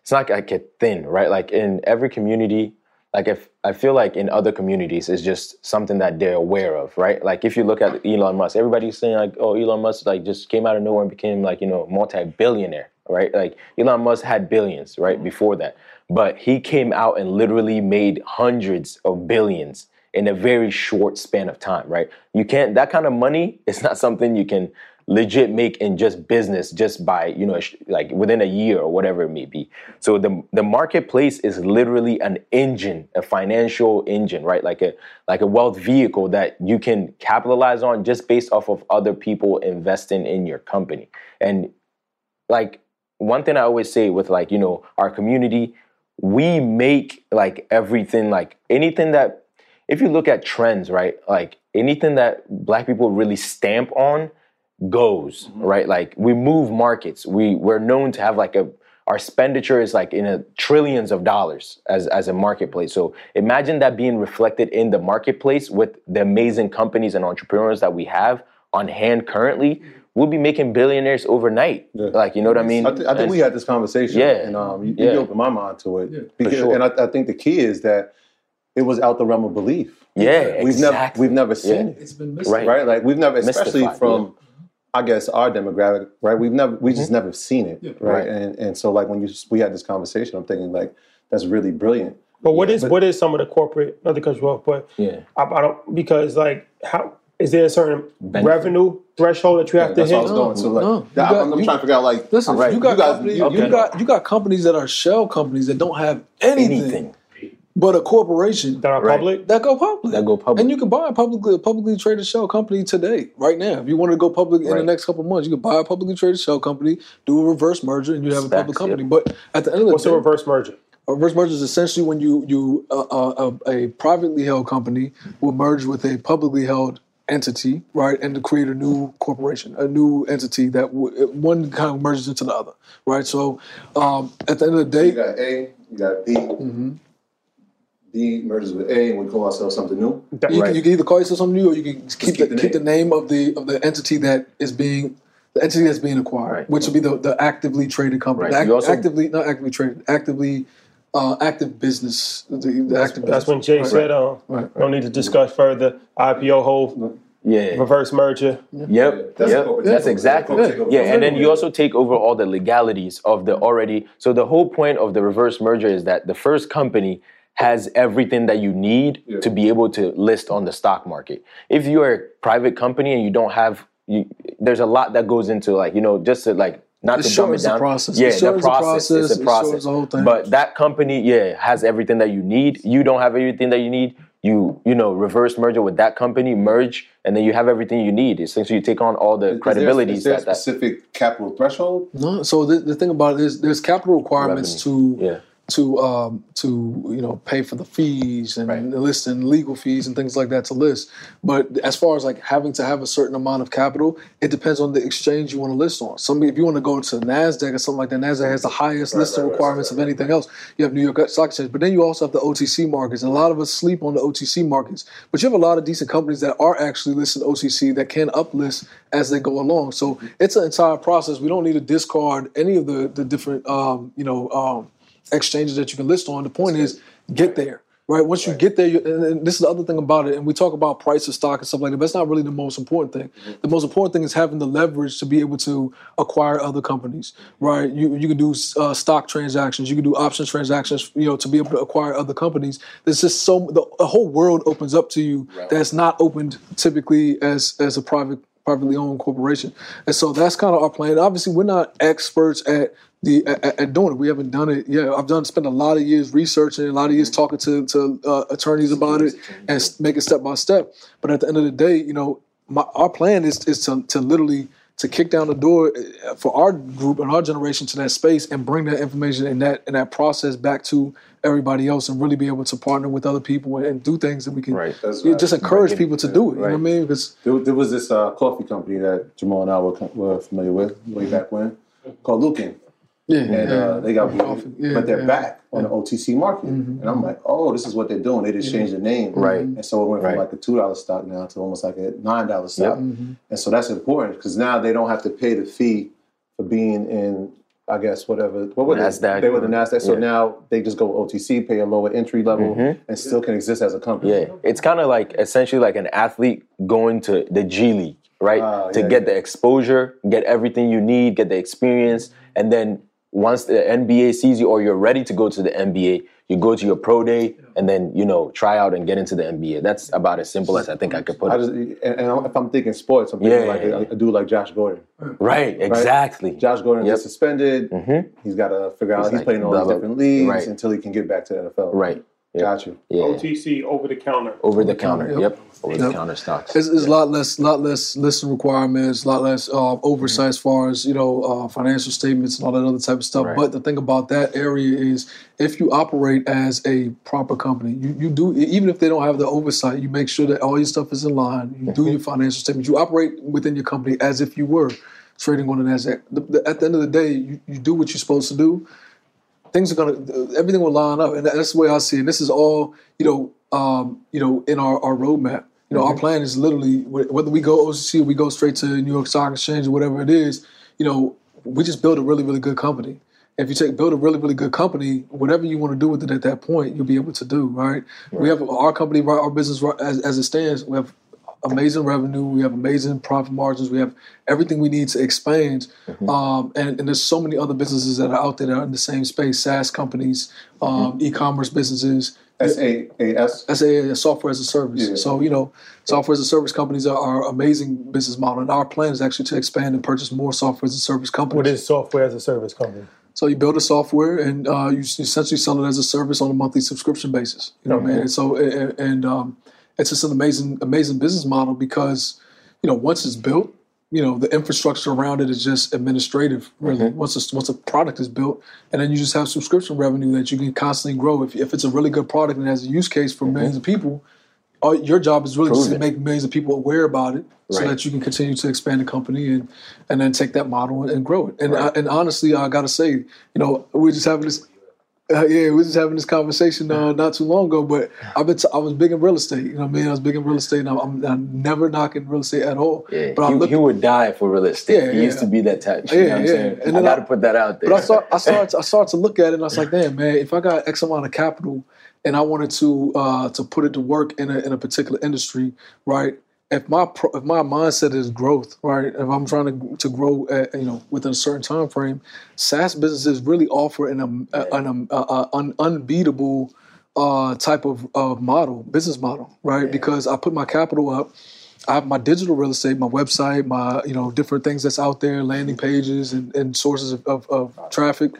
it's not like a thin, right? Like in every community, like if I feel like in other communities, it's just something that they're aware of, right? Like if you look at Elon Musk, everybody's saying like, oh, Elon Musk like just came out of nowhere and became like you know multi-billionaire, right? Like Elon Musk had billions, right, before that, but he came out and literally made hundreds of billions in a very short span of time, right? You can't that kind of money is not something you can legit make in just business just by, you know, like within a year or whatever it may be. So the the marketplace is literally an engine, a financial engine, right? Like a like a wealth vehicle that you can capitalize on just based off of other people investing in your company. And like one thing I always say with like, you know, our community, we make like everything like anything that if you look at trends, right? Like anything that black people really stamp on goes, right? Like we move markets. We we're known to have like a our expenditure is like in a trillions of dollars as as a marketplace. So imagine that being reflected in the marketplace with the amazing companies and entrepreneurs that we have on hand currently. We'll be making billionaires overnight. Like you know what I mean? I, th- I think And- we had this conversation, Yeah. and um, you, Yeah. you opened my mind to it. Yeah. Because, sure. And I, I think the key is that it was out the realm of belief. Yeah, we've never exactly. we've never seen Yeah. it, it's been missing. Right. right? Like we've never, especially Mystified, from, I guess, our demographic, right? We've never, we just never seen it, right? Mm-hmm. Right. And and so like when you we had this conversation, I'm thinking like that's really brilliant. But what is what is some of the corporate not to cut you off, but Yeah. I, I don't because like how is there a certain Benefit. revenue threshold that you have to That's hit? what I was going. So like, no, that, got, I'm, I'm you- trying to figure out like, Listen, right, you got guys- companies, you- you, got you got companies that are shell companies that don't have anything, anything but a corporation that are Right. public? that go public. that go public. And you can buy a publicly a publicly traded shell company today, right now. If you wanted to go public in the next couple months, you can buy a publicly traded shell company, do a reverse merger, and you have a public company. yeah. But at the end of the What's day, a reverse merger? a reverse merger is essentially when you you uh, uh, a, a privately held company will merge with a publicly held entity, right, and to create a new corporation, a new entity that w- one kind of merges into the other, right. So um, at the end of the day, You day, got A, you got B. Mm-hmm. B merges with A, and we call ourselves something new. That- you, Right. can, you can either call yourself something new, or you can keep, keep the, the keep the name. name of the of the entity that is being the entity that's being acquired, Right. which would be the, the actively traded company. Right. Act- You also- actively not actively traded, actively uh, active business. The, the active That's business. when Jay Right. said, uh, Right. "No need to discuss further IPO whole yeah. reverse merger." Yep, That's yep. a corporate That's exactly Corporate takeover. yeah. And then you also take over all the legalities of the already. So the whole point of the reverse merger is that the first company has everything that you need to be able to list on the stock market. If you're a private company and you don't have, you, there's a lot that goes into like you know just to like not It to dumb it shortens the down. process. Yeah, It the shortens the process. process. It's a process. shortens the whole thing. But that company, yeah, has everything that you need. You don't have everything that you need. You you know reverse merger with that company, merge, and then you have everything you need. It's Essentially, you take on all the credibilities Is there, that is there a that. specific capital threshold? No, so the, the thing about it is there's capital requirements to Yeah. To um, to you know pay for the fees and Right. list and legal fees and things like that to list. But as far as like having to have a certain amount of capital, it depends on the exchange you want to list on. Some if you want to go to Nasdaq or something like that, Nasdaq has the highest listing requirements of anything else. You have New York Stock Exchange, but then you also have the OTC markets, and a lot of us sleep on the OTC markets. But you have a lot of decent companies that are actually listed OTC that can uplist as they go along. So it's an entire process. We don't need to discard any of the the different um, you know um, exchanges that you can list on. The point is get there. right? Once you get there, you, and, and this is the other thing about it, and we talk about price of stock and stuff like that, but that's not really the most important thing. The most important thing is having the leverage to be able to acquire other companies, right? You you can do uh, stock transactions, you can do option transactions, you know, to be able to acquire other companies. There's just so the, the whole world opens up to you that's not opened typically as as a private privately owned corporation. And so that's kind of our plan. Obviously, we're not experts at the at, at doing it. We haven't done it yet. I've done spent a lot of years researching, a lot of years talking to to uh, attorneys about it and make it step by step. But at the end of the day, you know, my, our plan is is to to literally to kick down the door uh, for our group and our generation to that space and bring that information and that and that process back to everybody else and really be able to partner with other people and, and do things that we can Right. That's yeah, right. just encourage Right. people to do it. You know what I mean? Because There, there was this uh, coffee company that Jamal and I were, were familiar with way back when called Luckin. Yeah, And yeah. uh, they got, Coffee, yeah, but they're yeah. back on the OTC market. And I'm like, oh, this is what they're doing. They just changed the name. Right. And so it went from Right. like a $2 stock now to almost like a $9 stock. Mm-hmm. And so that's important because now they don't have to pay the fee for being in, I guess, whatever. What were NASDAQ. they? They were the NASDAQ. So now they just go OTC, pay a lower entry level, and still can exist as a company. Yeah, it's kind of like essentially like an athlete going to the G League, right? Ah, to yeah, get yeah. the exposure, get everything you need, get the experience, and then once the NBA sees you or you're ready to go to the NBA, you go to your pro day and then you know try out and get into the NBA. That's about as simple as I think I could put I it. just, and, and if I'm thinking sports, I'm thinking Yeah, like yeah, a, yeah. a dude like Josh Gordon. right, exactly. Josh Gordon Yep. gets suspended. Mm-hmm. He's got to figure out. He's He's, like, playing in all blah, these different leagues right. until he can get back to the NFL. Right. Yeah. Got you. Yeah. OTC over the counter. Over the counter. Yep. Yep. Over the counter stocks. It's, it's a lot less, lot less listing requirements, a lot less uh, oversight as far as you know uh, financial statements and all that other type of stuff. Right. But the thing about that area is, if you operate as a proper company, you, you do even if they don't have the oversight, you make sure that all your stuff is in line. You do your financial statements. You operate within your company as if you were trading on an Nasdaq. The, the, at the end of the day, you, you do what you're supposed to do things are gonna everything will line up. And that's the way i see it. This is all you know um, you know in our, our roadmap. You know our plan is literally whether we go OTC or we go straight to new york stock exchange or whatever it is you know we just build a really really good company. If you take build a really really good company whatever you want to do with it at that point you'll be able to do right, we have our company right our business as, as it stands we have amazing revenue. We have amazing profit margins. We have everything we need to expand. Um, and, and there's so many other businesses that are out there that are in the same space: SaaS companies, um, e-commerce businesses. S A A S. That's software as a service. Yeah. So you know, software as a service companies are, are amazing business model, and our plan is actually to expand and purchase more software as a service companies. What is software as a service company? So you build a software and uh, you essentially sell it as a service on a monthly subscription basis. You know what I mean? And so and, and um, it's just an amazing, amazing business model because you know once it's built, you know the infrastructure around it is just administrative. Really, mm-hmm. once a, once a product is built, and then you just have subscription revenue that you can constantly grow. If if it's a really good product and has a use case for mm-hmm. millions of people. All, your job is really just to make millions of people aware about it, so that you can continue to expand the company and and then take that model and grow it. And I, and honestly, I gotta say, you know, we're just having this. Uh, yeah, we were just having this conversation uh, not too long ago. But I've been t- I was big in real estate. You know what I mean? I was big in real estate, and I'm, I'm, I'm never knocking real estate at all. Yeah, But I he, would die for real estate. Yeah, he used to be that touch. You Yeah, know what I'm yeah. saying? And I got to put that out there. But I start, I started, I started to look at it, and I was like, "Damn, man! If I got X amount of capital, and I wanted to uh, to put it to work in a in a particular industry, right? If my pro, if my mindset is growth, right? If I'm trying to to grow, at, you know, within a certain time frame, SaaS businesses really offer an um, an um, uh, uh, unbeatable uh, type of, of model, business model, right? Because I put my capital up. I have my digital real estate, my website, my you know different things that's out there, landing pages and, and sources of, of, of traffic.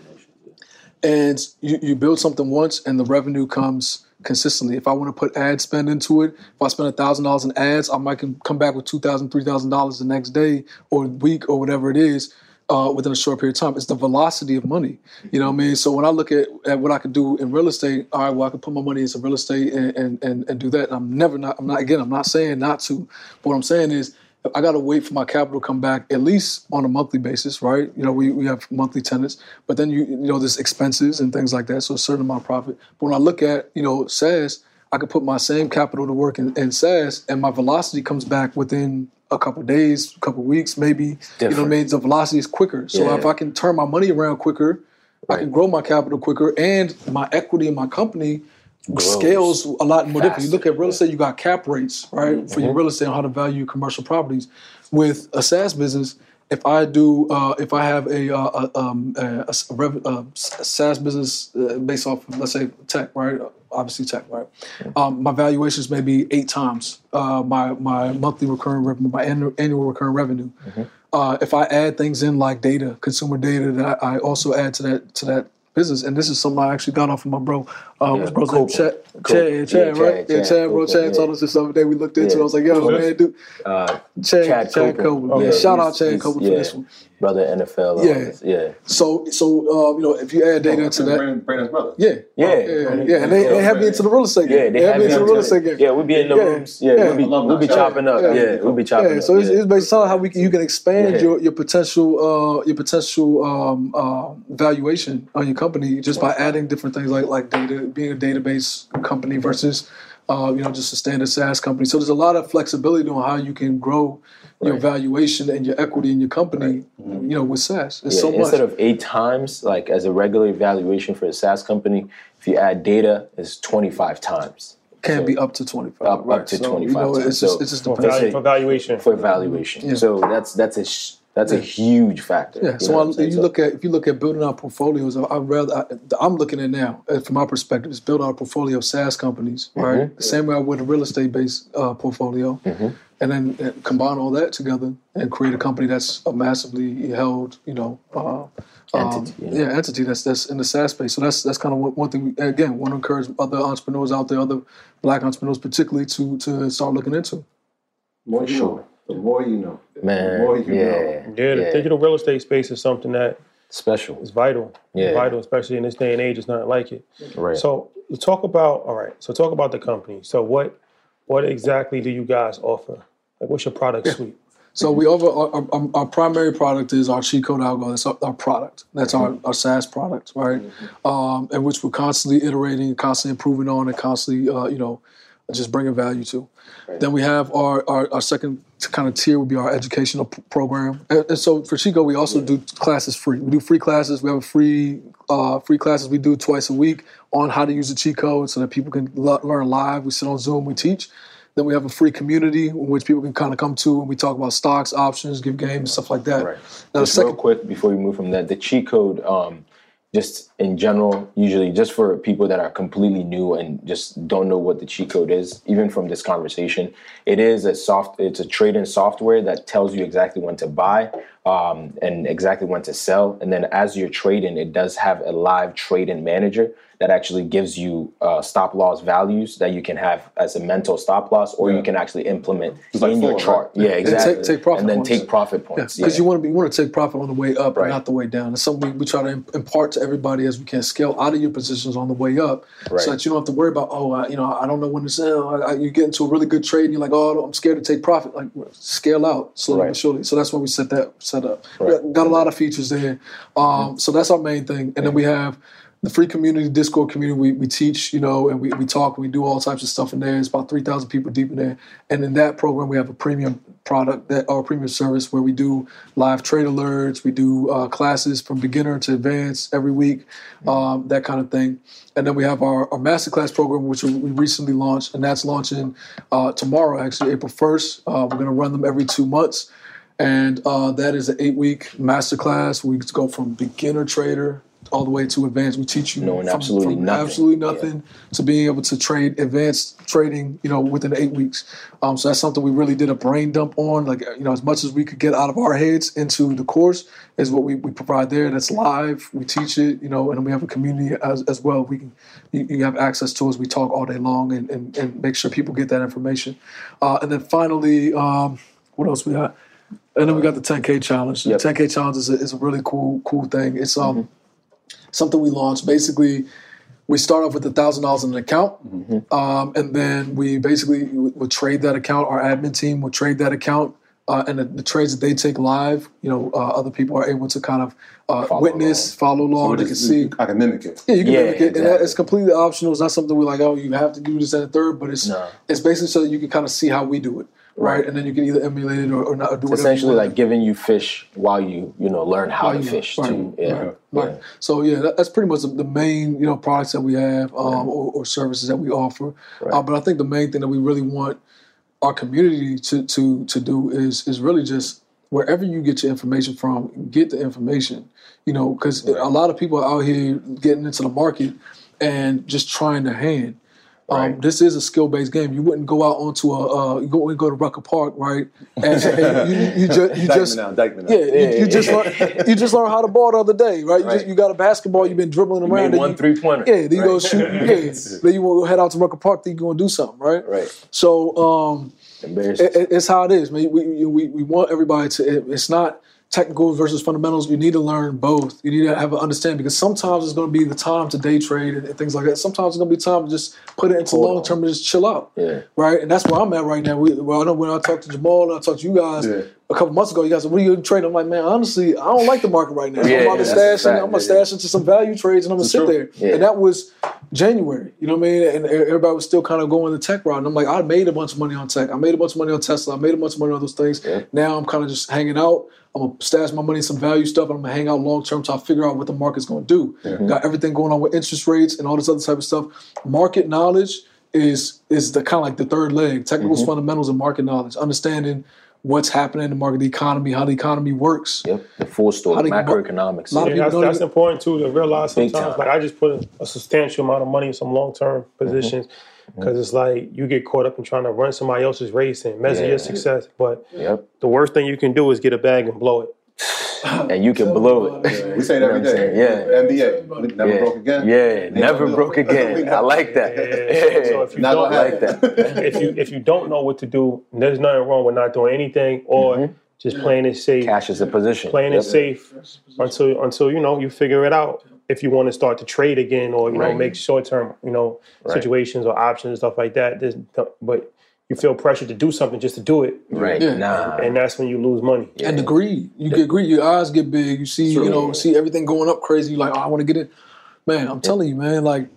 And you, you build something once, and the revenue comes consistently. If I want to put ad spend into it, if I spend thousand dollars in ads, I might come back with two thousand, three thousand dollars the next day or week or whatever it is. Uh, within a short period of time, it's the velocity of money. You know what I mean? So when I look at, at what I could do in real estate, all right, well, I can put my money into real estate and and, and, and do that. And I'm never not. I'm not again. I'm not saying not to. But what I'm saying is, I got to wait for my capital to come back at least on a monthly basis, right? You know, we, we have monthly tenants, but then you you know there's expenses and things like that, so a certain amount of profit. But when I look at you know SaaS, I could put my same capital to work in, in SaaS, and my velocity comes back within a couple days, a couple weeks, maybe. You know what I mean? The velocity is quicker, so Yeah. if I can turn my money around quicker, I can grow my capital quicker, and my equity in my company scales a lot more different. You look at real faster, estate, you got cap rates, right, for your real estate on how to value commercial properties. With a SaaS business, if I do, uh, if I have a, uh, a, um, a, a s- a rev- SaaS business uh, based off, of, let's say, tech, right? Obviously, tech, right? Um, my valuations may be eight times uh, my my monthly recurring revenue, my annual, annual recurring revenue. Uh, if I add things in like data, consumer data, that I, I also add to that to that business, and this is something I actually got off of my bro. Uh, what's bro's name? Chad. Chad, Chad, Yeah, right? Chad, yeah, Chad, Chad, bro. Chad yeah. told us this the other day. We looked into. it. Yeah. I was like, yo, man, dude. Uh, Chad, Chad Chad, Copa. Copa. Yeah, Shout out Chad Copa for this one. Brother NFL. Yeah. this, yeah. So, so uh, you know, if you add data into that, Brandon, Brandon's brother. yeah, Yeah. yeah, yeah, and they, they have me into the real estate game. Yeah, they have have me into the real estate game. Yeah, we'll be in the Yeah. rooms. Yeah, Yeah. we'll be we'll be chopping up. Yeah. Yeah, we'll be chopping Yeah, up. so it's, yeah. it's based on how we can, you can expand Yeah. your your potential uh, your potential um, uh, valuation on your company just by adding different things like like data, being a database company versus uh, you know just a standard SaaS company. So there's a lot of flexibility on how you can grow your valuation and your equity in your company. You know, with SaaS, it's Yeah, so much. instead of eight times, like as a regular evaluation for a SaaS company, if you add data, it's 25 times can so- be up to twenty five. Up- up to 25 You know, it's times. just So- it's just For, depends. Let's value, for valuation. for evaluation. So that's that's a sh- that's a huge factor. Yeah, you so know I, I'm you So- look at if you look at building our portfolios, I, I'd rather I, I'm looking at now uh, from my perspective is build our portfolio of SaaS companies, right? The same way I would a real estate based uh, portfolio, and then uh, combine all that together and create a company that's a massively held, you know, uh, Entity, um, yeah. yeah, entity that's that's in the SaaS space. So that's that's kind of one, one thing. We, again, want to encourage other entrepreneurs out there, other Black entrepreneurs particularly, to to start looking into. More you know. The more you know. man, the more you yeah, know. yeah, the digital real estate space is something that special. It's vital. Yeah. Vital, especially in this day and age. It's not like it. Right. So talk about all right. So talk about the company. So what what exactly do you guys offer? Like, what's your product suite? So we over our, our, our primary product is our cheat code algo. That's our, our product. That's our, our SaaS product, right? Um, and which we're constantly iterating, constantly improving on, and constantly, uh, you know, just bringing value to. Then we have our, our, our second kind of tier would be our educational p- program. And, and so for Chico, we also do classes free. We do free classes. We have a free uh, free classes we do twice a week on how to use the cheat code so that people can le- learn live. We sit on Zoom, we teach. Then we have a free community in which people can kind of come to and we talk about stocks, options, give games, stuff like that. Right. Now Just real second, quick before we move from that, the cheat code, um, just in general, usually just for people that are completely new and just don't know what the cheat code is, even from this conversation, it is a soft, it's a trading software that tells you exactly when to buy um, and exactly when to sell. And then as you're trading, it does have a live trading manager that actually gives you uh, stop loss values that you can have as a mental stop loss, or you can actually implement like in your chart. right? Yeah, exactly. take- take profit and then take profit points. because yeah. you want to be you want to take profit on the way up Right. not the way down. It's something we, we try to impart to everybody as we can. Scale out of your positions on the way up, Right. so that you don't have to worry about oh I, you know I don't know when to sell. I, I, you get into a really good trade and you're like oh I'm scared to take profit. Like scale out slowly but surely. So that's why we set that set up. Got, got a lot of features there. Um, So that's our main thing, and then we have. The free community, Discord community, we, we teach, you know, and we, we talk, we do all types of stuff in there. It's about 3,000 people deep in there. And in that program, we have a premium product that or premium service where we do live trade alerts, we do uh, classes from beginner to advanced every week, um, that kind of thing. And then we have our, our masterclass program, which we we recently launched, and that's launching uh, tomorrow, actually, April 1st. Uh, we're going to run them every two months. And uh, that is an eight week masterclass. We go from beginner trader all the way to advanced. We teach you Knowing from, absolutely from nothing. absolutely nothing to being able to trade advanced trading, you know, within eight weeks. Um, so that's something we really did a brain dump on. Like, you know, as much as we could get out of our heads into the course is what we, we provide there. That's live. We teach it, you know, and we have a community as, as well. We can you, you have access to us. We talk all day long and, and, and make sure people get that information. Uh, and then finally, um, what else we got? And then we got the 10K challenge. The Yep. 10K challenge is a, is a really cool, cool thing. It's um something we launched. Basically, we start off with a thousand dollars in an account, um, and then we basically would would trade that account. Our admin team would trade that account, uh, and the, the trades that they take live, you know, uh, other people are able to kind of uh, witness, follow along. they can see. I can mimic it. Yeah, you can Yeah, mimic it, and it's completely optional. It's not something we're like, oh, you have to do this and a third, but it's No. it's basically so that you can kind of see how we do it. Right? Right. And then you can either emulate it or, or not or do It's essentially like giving you fish while you you know learn how While to fish right, too. Yeah. right, yeah. So yeah, that, that's pretty much the, main you know products that we have um, or, or services that we offer. Uh, but I think the main thing that we really want our community to to to do is is really just wherever you get your information from, get the information. You know, because a lot of people are out here getting into the market and just trying to hand. Um, This is a skill based game. You wouldn't go out onto a uh, you go go to Rucker Park, right? And, and you, you, just you just now, yeah, you, you just learn, you just learned how to ball the other day, right? You, just, you got a basketball, you've been dribbling You around. one you- three pointer. Yeah, then you go shoot. Yeah, then you want to head out to Rucker Park. Then you going to do something, right? Right. So um, it- it's how it is, man. We, we, we want everybody to. It, it's not technical versus fundamentals. You need to learn both. You need to have an understanding because sometimes it's going to be the time to day trade and, and things like that. Sometimes it's going to be time to just put it into long term and just chill out. Yeah. Right. And that's where I'm at right now. We, well, I know when I talk to Jamal and I talk to you guys Yeah. A couple months ago, you guys said, "What are you trading?" I'm like, man, honestly, I don't like the market right now. Yeah, I'm about to stash. in- fact. I'm gonna Yeah, stash into some value trades and I'm gonna sit there. Yeah. And that was January. You know what I mean? And everybody was still kind of going the tech route. And I'm like, I made a bunch of money on tech. I made a bunch of money on Tesla. I made a bunch of money on those things. Yeah. Now I'm kind of just hanging out. I'm gonna stash my money in some value stuff, and I'm gonna hang out long term till I figure out what the market's gonna do. Got everything going on with interest rates and all this other type of stuff. Market knowledge is is the kind of like the third leg. Technicals, fundamentals, and market knowledge. Understanding what's happening in the market, the economy, how the economy works. Yep. The full story. How they- Macroeconomics. lot of Yeah, that's, that's even- important too to realize sometimes. Like I just put a, a substantial amount of money in some long term mm-hmm. positions mm-hmm. because it's like you get caught up in trying to run somebody else's race and measure Yeah. your success. But Yep. the worst thing you can do is get a bag and blow it. And you can blow it. We say it You know every what I'm day. saying? Yeah. NBA. Never yeah. broke again. Yeah, Ain't never broke again. I like that. Yeah, so- so if you Not don't like that. if you if you don't know what to do, there's nothing wrong with not doing anything or mm-hmm. just playing it safe. Cash is a position. playing Yep. it safe until until you know you figure it out. If you want to start to trade again or you know make short term you know Right. situations or options and stuff like that, there's, but you feel pressure to do something just to do it, Right. Yeah. Nah. and that's when you lose money. And the greed. You get greed. Your eyes get big. You see, you know, see everything going up crazy. You're like, oh, I want to get in. Man, I'm telling you, man, like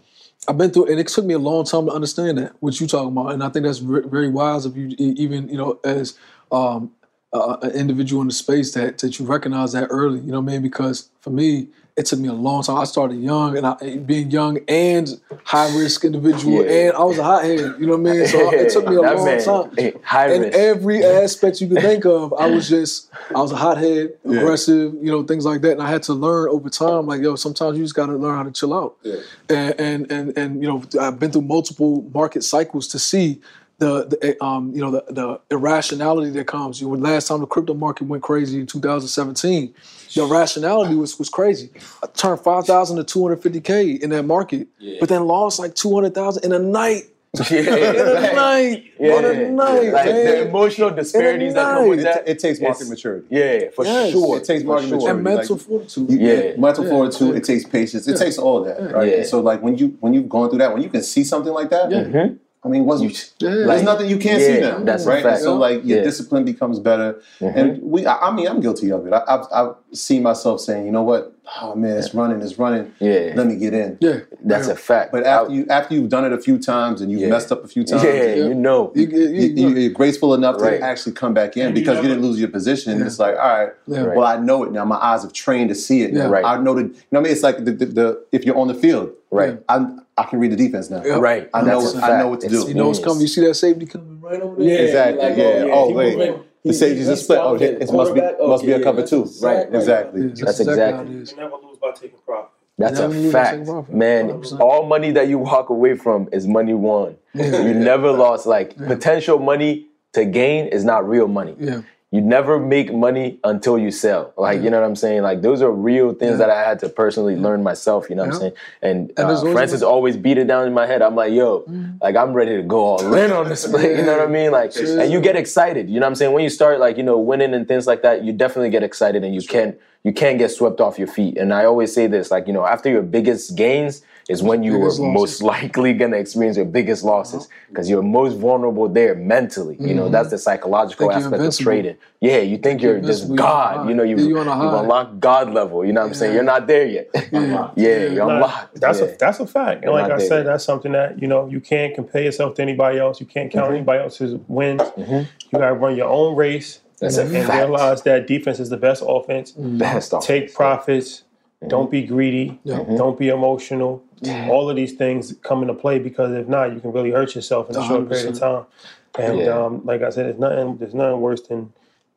I've been through and it took me a long time to understand that, what you talking about. And I think that's ve- very wise of you, e- even, you know, as um, uh, an individual in the space that, that you recognize that early, you know what I mean? Because for me, it took me a long time. I started young and I, being young and high risk individual, Yeah. and I was a hothead, you know what I mean? So it took me a That long man, time hey, high in risk. every aspect you could think of. I was just, I was a hothead, aggressive, you know, things like that. And I had to learn over time, like, yo, sometimes you just got to learn how to chill out. And, and and and you know, I've been through multiple market cycles to see the, the um, you know, the, the irrationality that comes. You know, last time the crypto market went crazy in 2017, the irrationality was was crazy. I turned 5,000 to 250k in that market, but then lost like 200,000 in a night. Yeah, In a night, Yeah. in a night, like man. the emotional disparities that come with that. It, it takes market It's- maturity. Yeah, for Yes. sure. It takes market sure. maturity. and mental like- fortitude. You, Yeah. mental Yeah. fortitude. It takes patience. It takes all that, right? Yeah. So, like when you when you've gone through that, when you can see something like that, mm-hmm. I mean, what's Yeah. there's nothing you can't yeah, see now, that's a right? fact. And so, like your Yeah. discipline becomes better, mm-hmm. and we. I, I mean, I'm guilty of it. I, I've I've seen myself saying, you know what? Oh man, it's running, it's running. Yeah. Let me get in. Yeah. That's a fact. But after you after you've done it a few times and you've Yeah. messed up a few times, yeah, you know. You, you, you, you, you, are graceful enough Right. to actually come back in because you didn't lose your position. It's like, all right, Yeah. well, I know it now. My eyes have trained to see it. Yeah. now. Right. I know that. You know what I mean? It's like the, the, the if you're on the field, Right. I I can read the defense now. Yeah. Right. I know. That's a I know what to It's do. you know what's coming. You see that safety coming right over there. exactly. like, yeah. oh, yeah, Oh, wait. moving. The safety's a split. Oh, it, it must be Quarterback? must be a cover yeah, two. Right. exactly. Exactly. Yeah, That's exactly exactly- You never lose by taking profit. That's a fact, man. 100%. All money that you walk away from is money won. You never lost. Like potential money to gain is not real money. Yeah. You never make money until you sell. Like you know what I'm saying. Like those are real things that I had to personally learn myself. You know what I'm saying. And, And uh, always- Francis always beat it down in my head. I'm like, yo, like I'm ready to go all in on this play. You know what I mean? Like, and you get excited. You know what I'm saying. When you start like you know winning and things like that, you definitely get excited and you can't you can't get swept off your feet. And I always say this, like you know, after your biggest gains, is when you are losses. Uh-huh. most likely gonna experience your biggest losses because you're most vulnerable there mentally. You know, that's the psychological aspect of trading. Yeah, you think you're you're just invincible, you're on a God. You know, you've, you're you've unlocked God level. You know what I'm saying? You're not there yet. Yeah. yeah, you're unlocked. That's yeah. a that's a fact. And You're like I said, yet. that's something that you know you can't compare yourself to anybody else. You can't count anybody else's wins. You gotta run your own race Mm-hmm. That's a and, and fact. realize that defense is the best offense. best off. Take profits. Mm-hmm. Don't be greedy. Don't be emotional. All of these things come into play because if not, you can really hurt yourself in a short period of time. And Yeah. um, like I said, there's nothing. There's nothing worse than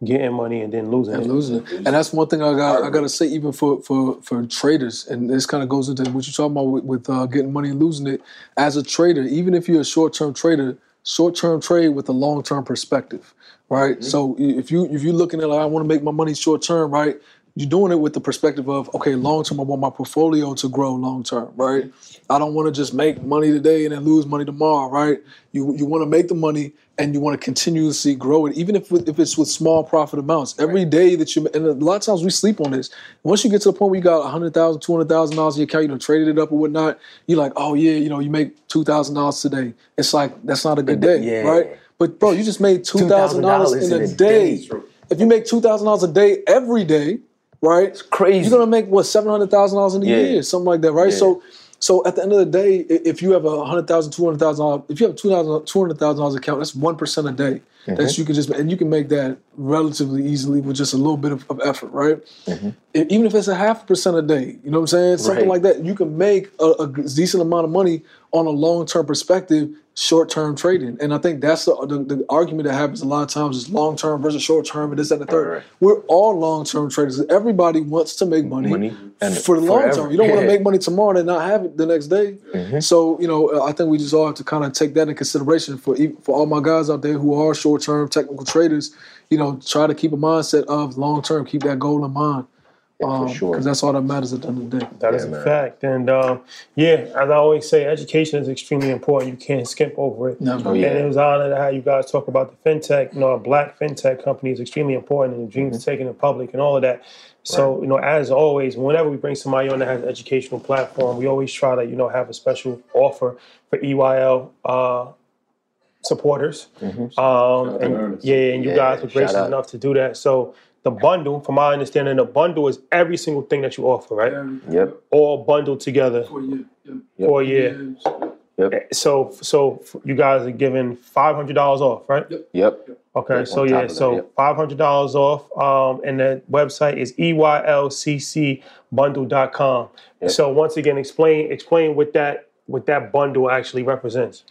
getting money and then losing and it. losing it. And that's one thing I got I got to say even for for for traders and this kind of goes into what you're talking about with, with uh, getting money and losing it as a trader even if you're a short-term trader short-term trade with a long-term perspective right so if you if you're looking at like I want to make my money short-term right you're doing it with the perspective of okay long term I want my portfolio to grow long term right? I don't want to just make money today and then lose money tomorrow right? You you want to make the money and you want to continuously grow it even if if it's with small profit amounts. Every day that you and a lot of times we sleep on this. Once you get to the point where you got $100,000 $200,000 in your account you know traded it up or whatnot you're like oh yeah you know you make $2,000 today. It's like that's not a good day Yeah. right? But bro you just made $2,000 in a day. if you make $2,000 a day every day right crazy. you're gonna make what seven hundred thousand dollars in a Yeah. year, something like that, right? Yeah. So, so at the end of the day, if you have a hundred thousand, two hundred thousand dollars, if you have two thousand, two hundred thousand dollars account, that's one percent a day. Mm-hmm. That you can just and you can make that relatively easily with just a little bit of, of effort, right? Mm-hmm. Even if it's a half percent a day, you know what I'm saying? Something Right. like that, you can make a, a decent amount of money on a long term perspective, short term trading. And I think that's the, the, the argument that happens a lot of times is long term versus short term and this and the third. Right. We're all long term traders. Everybody wants to make money, Money and for the long term. You don't want to make money tomorrow and not have it the next day. Mm-hmm. So you know, I think we just all have to kind of take that in consideration for for all my guys out there who are short term technical traders. You know, try to keep a mindset of long term. Keep that goal in mind. Um, sure. Because that's all that matters at the end of the day. That is Yeah, a man. fact. And um, yeah, as I always say, education is extremely important. You can't skip over it. Never. Oh, yeah. And it was an honor to have you guys talk about the fintech. You know, a black fintech company is extremely important, and the dreams Mm-hmm. taken in public and all of that. So, you know, as always, whenever we bring somebody on that has an educational platform, we always try to, you know, have a special offer for EYL uh, supporters. Um, and, yeah, and you Yeah, guys were gracious enough to do that. So, the bundle, from my understanding, the bundle is every single thing that you offer, right? Yep. All bundled together for a year. Yep. So, so you guys are giving five hundred dollars off, right? Yep. yep. Okay, Yep, so yeah, that, so yep. five hundred dollars off. Um, and the website is E EYLCCbundle.com. Yep. So once again, explain explain what that what that bundle actually represents.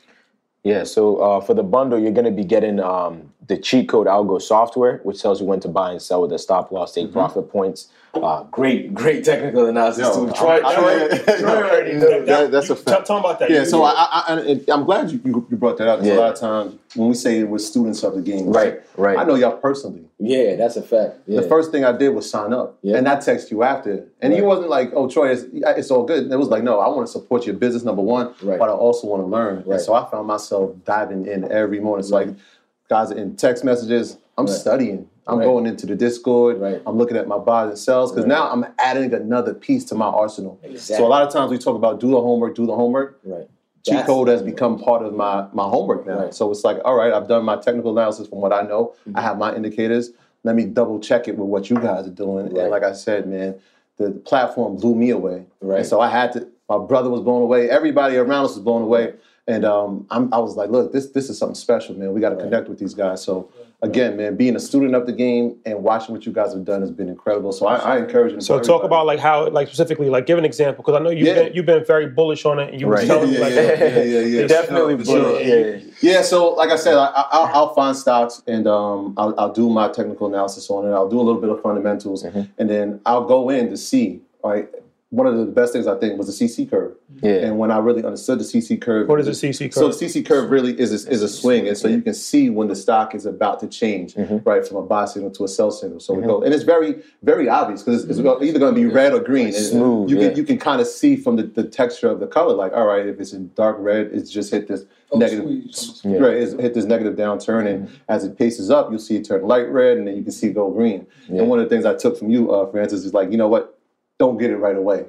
Yeah, so uh, for the bundle, you're going to be getting um, the cheat code algo software, which tells you when to buy and sell with a stop loss, take profit points. Uh, great, great technical analysis Yo, too. Troy, I- I- Troy, Troy already knows. That- that's a Tell, fact. tell 'em about that. Yeah, so I, I, I, and I'm glad you, you brought that up. 'cause Yeah. A lot of times when we say we're students of the game, Right, right. I know y'all personally. Yeah, that's a fact. Yeah. The first thing I did was sign up, Yeah. and I text you after, and you wasn't like, "Oh, Troy, it's, it's all good." It was like, "No, I want to support your business, number one, Right. but I also want to learn." Right. And so I found myself diving in every morning. It's like, guys, in text messages, I'm studying. I'm Right. going into the Discord. Right. I'm looking at my buys and sells because now I'm adding another piece to my arsenal. Exactly. So a lot of times we talk about do the homework, do the homework. right. Cheat code has become part of my my homework now. Right. So it's like, all right, I've done my technical analysis from what I know. Mm-hmm. I have my indicators. Let me double check it with what you guys are doing. Right. And like I said, man, the platform blew me away. Right. And so I had to. My brother was blown away. Everybody around us was blown away. And um, I'm, I was like, look, this this is something special, man. We got to connect with these guys. So again, man, being a student of the game and watching what you guys have done has been incredible. So I, I encourage you. To So talk about like how, like specifically, like give an example because I know you've Yeah. been you've been very bullish on it, and you were Right. telling me Yeah, like, yeah, yeah, yeah, yeah. Definitely, For sure, bro. Yeah. Yeah, so like I said, I, I, I'll, I'll find stocks and um, I'll, I'll do my technical analysis on it. I'll do a little bit of fundamentals, Mm-hmm. and then I'll go in to see. All right, one of the best things I think was the CC curve. Yeah. And when I really understood the CC curve, What is a CC curve? So the CC curve really is a, is a swing, and so you can see when the stock is about to change, Mm-hmm. right, from a buy signal to a sell signal. So we go, and it's very very obvious because it's, it's either going to be red or green. And Smooth, You yeah. can you can kind of see from the, the texture of the color, like all right, if it's in dark red, it's just hit this negative. Yeah. right? It's hit this negative downturn, and as it paces up, you'll see it turn light red, and then you can see it go green. Yeah. And one of the things I took from you, uh, Francis, is like, you know what? Don't get it right away.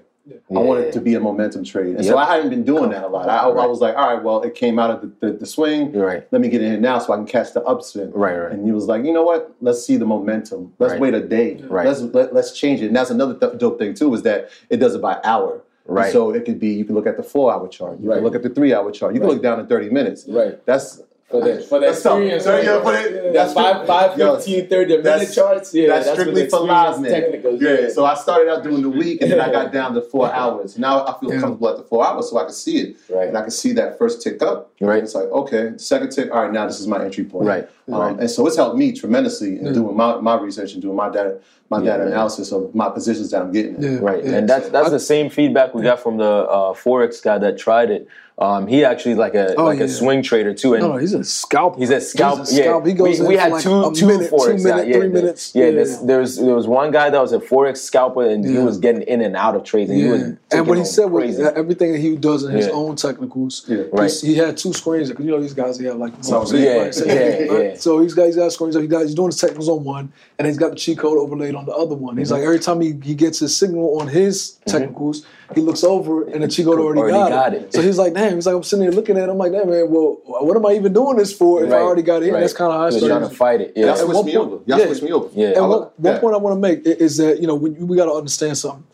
I want it to be a momentum trade. And so I hadn't been doing that a lot. I, I was like, all right, well, it came out of the, the, the swing. Right. Let me get in here now so I can catch the upswing. Right, right. And he was like, you know what? Let's see the momentum. Let's Right. wait a day. Right. Let's let, let's change it. And that's another th- dope thing too is that it does it by hour. Right. So it could be you can look at the four hour chart. You Right. can look at the three hour chart. You can look down in thirty minutes. Right. That's For the for the That's tough. experience, So, yeah, right? but it- Yeah, that's five, five, yo, 15, 30 minute charts. Yeah, that's what strictly for experience live men. Technicals. Yeah, so I started out doing the week, and then I got down to four hours. Now I feel comfortable at the four hours, so I can see it, Right. and I can see that first tick up. Right. It's like okay, second tick. All right, now this is my entry point. Right. Um, Right. And so it's helped me tremendously in doing my, my research and doing my data my Yeah, data man. analysis of my positions that I'm getting. in. Yeah. Right, Yeah. and that's that's the same feedback we got from the uh, forex guy that tried it. Um, he actually like a Oh, like yeah. a swing trader too, and No, no, he's a scalper. He's a scalp. He's a scalp. Yeah, He goes we, we had like two a two minute, two forex minute, guys. Yeah, three the- minutes. Yeah, Yeah. this- there was there was one guy that was a forex scalper, and he was getting in and out of trades, and he was Yeah, and taking what he them said was crazy. that everything that he does in his Yeah. own technicals. Yeah. Right. He had two screens because you know these guys they have like So, multiple- yeah, yeah, thing, right? So he's got he's got screens. He got he's doing his technicals on one, and he's got the cheat code overlaid on the other one. He's Mm-hmm. like every time he, he gets his signal on his technicals, he looks over and the cheat code already, Already got, got it. it. So he's like, damn. He's like, I'm sitting there looking at. it. I'm like, damn man. Well, what am I even doing this for if I already got it? Right. That's kind of how I He started. trying to fight it. Y'all Yeah, At switched me point- over. Y'all yeah. switched me over. Yeah. And one, one point I want to make is that you know we, we got to understand something.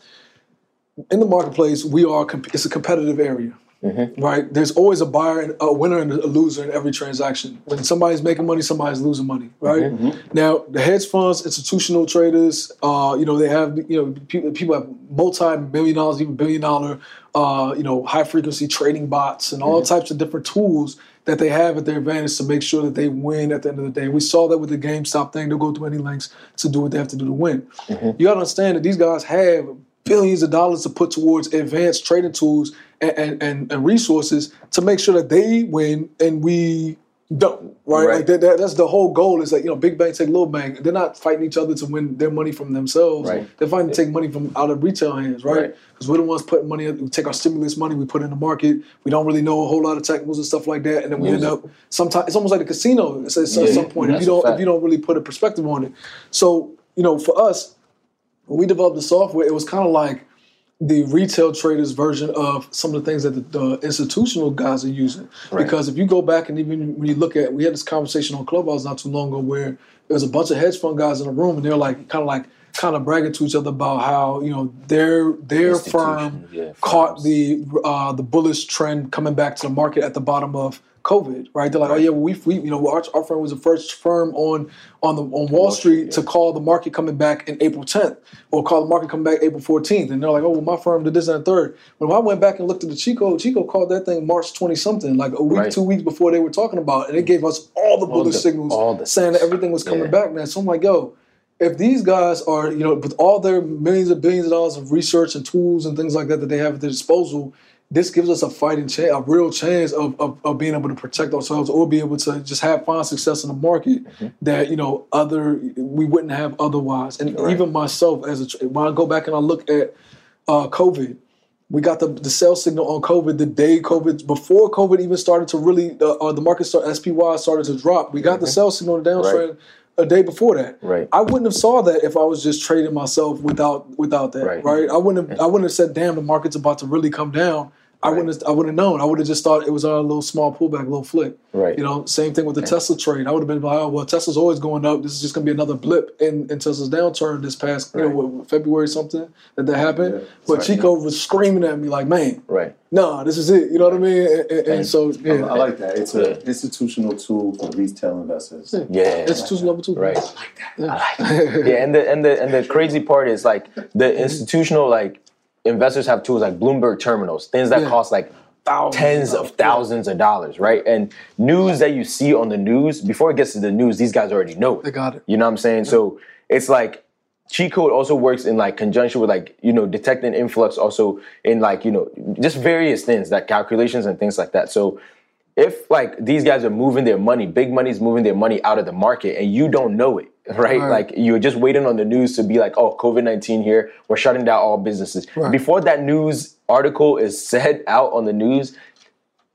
In the marketplace, we are comp- it's a competitive area, Mm-hmm. right? There's always a buyer, and a winner, and a loser in every transaction. When somebody's making money, somebody's losing money, right? Mm-hmm. Now, the hedge funds, institutional traders, uh, you know, they have you know people, people have multi-million dollars, even billion dollar, uh, you know, high frequency trading bots and all types of different tools that they have at their advantage to make sure that they win at the end of the day. We saw that with the GameStop thing. They'll go through any lengths to do what they have to do to win. You got to understand that these guys have billions of dollars to put towards advanced trading tools and, and, and, resources to make sure that they win and we don't. Right? Right. Like that, that, that's the whole goal. Is like you know, big bank take little bank. They're not fighting each other to win their money from themselves. Right. They're fighting to take money from out of retail hands. Right? Right. Because we're the ones putting money. We take our stimulus money, we put it in the market. We don't really know a whole lot of technicals and stuff like that, and then we end up. Sometimes it's almost like a casino. At Yeah, some point if you don't if you don't really put a perspective on it. So you know, for us, when we developed the software, it was kind of like the retail traders version of some of the things that the, the institutional guys are using. Because if you go back and even when you look at, we had this conversation on Clubhouse not too long ago where there was a bunch of hedge fund guys in the room and they're like kind of like kind of bragging to each other about how you know their their firm yeah, caught the uh, the bullish trend coming back to the market at the bottom of COVID, right? They're like, oh yeah, well, we, we you know our, our firm was the first firm on on the on Wall Street to call the market coming back in April 10th or call the market coming back April 14th, and they're like, oh, well, my firm did this and the third. When I went back and looked at the Chico, Chico called that thing March 20 something, like a week, Right. two weeks before they were talking about, it, and it gave us all the bullish signals all the saying that everything was coming Yeah. back. man. so I'm like, yo, if these guys are, you know, with all their millions and billions of dollars of research and tools and things like that that they have at their disposal, this gives us a fighting chance, a real chance of, of, of being able to protect ourselves or be able to just have find success in the market Mm-hmm. that you know other we wouldn't have otherwise. And even myself, as a when I go back and I look at uh, COVID, we got the the sell signal on COVID the day COVID before COVID even started to really uh, uh, the market start SPY started to drop. We got the sell signal on the downtrend a day before that. Right. I wouldn't have saw that if I was just trading myself without without that. Right. Right. I wouldn't have I wouldn't have said, "Damn, the market's about to really come down." I wouldn't have, I wouldn't have known. I would have just thought it was a little small pullback, a little flip. Right. You know, same thing with the Tesla trade. I would have been like, oh, well, Tesla's always going up. This is just going to be another blip in, in Tesla's downturn this past, you know, what, February something that that happened. But Chico was screaming at me like, man, Right. nah, this is it. You know what I mean? And, and- and so, I yeah. I like that. It's an institutional tool for retail investors. Yeah. Institutional level two. Right. yeah, and the and the and the crazy part is like the mm-hmm. institutional like investors have tools like Bloomberg terminals, things that Yeah. cost like Thousands tens of thousands of dollars, right? And news that you see on the news before it gets to the news, these guys already know it. They got it. You know what I'm saying? So it's like cheat code also works in like conjunction with like you know detecting influx also in like you know just various things that calculations and things like that. So if like these guys are moving their money, big money's moving their money out of the market, and you don't know it, right? Right. Like you're just waiting on the news to be like, oh, COVID nineteen here, we're shutting down all businesses. Right. Before that news article is said out on the news,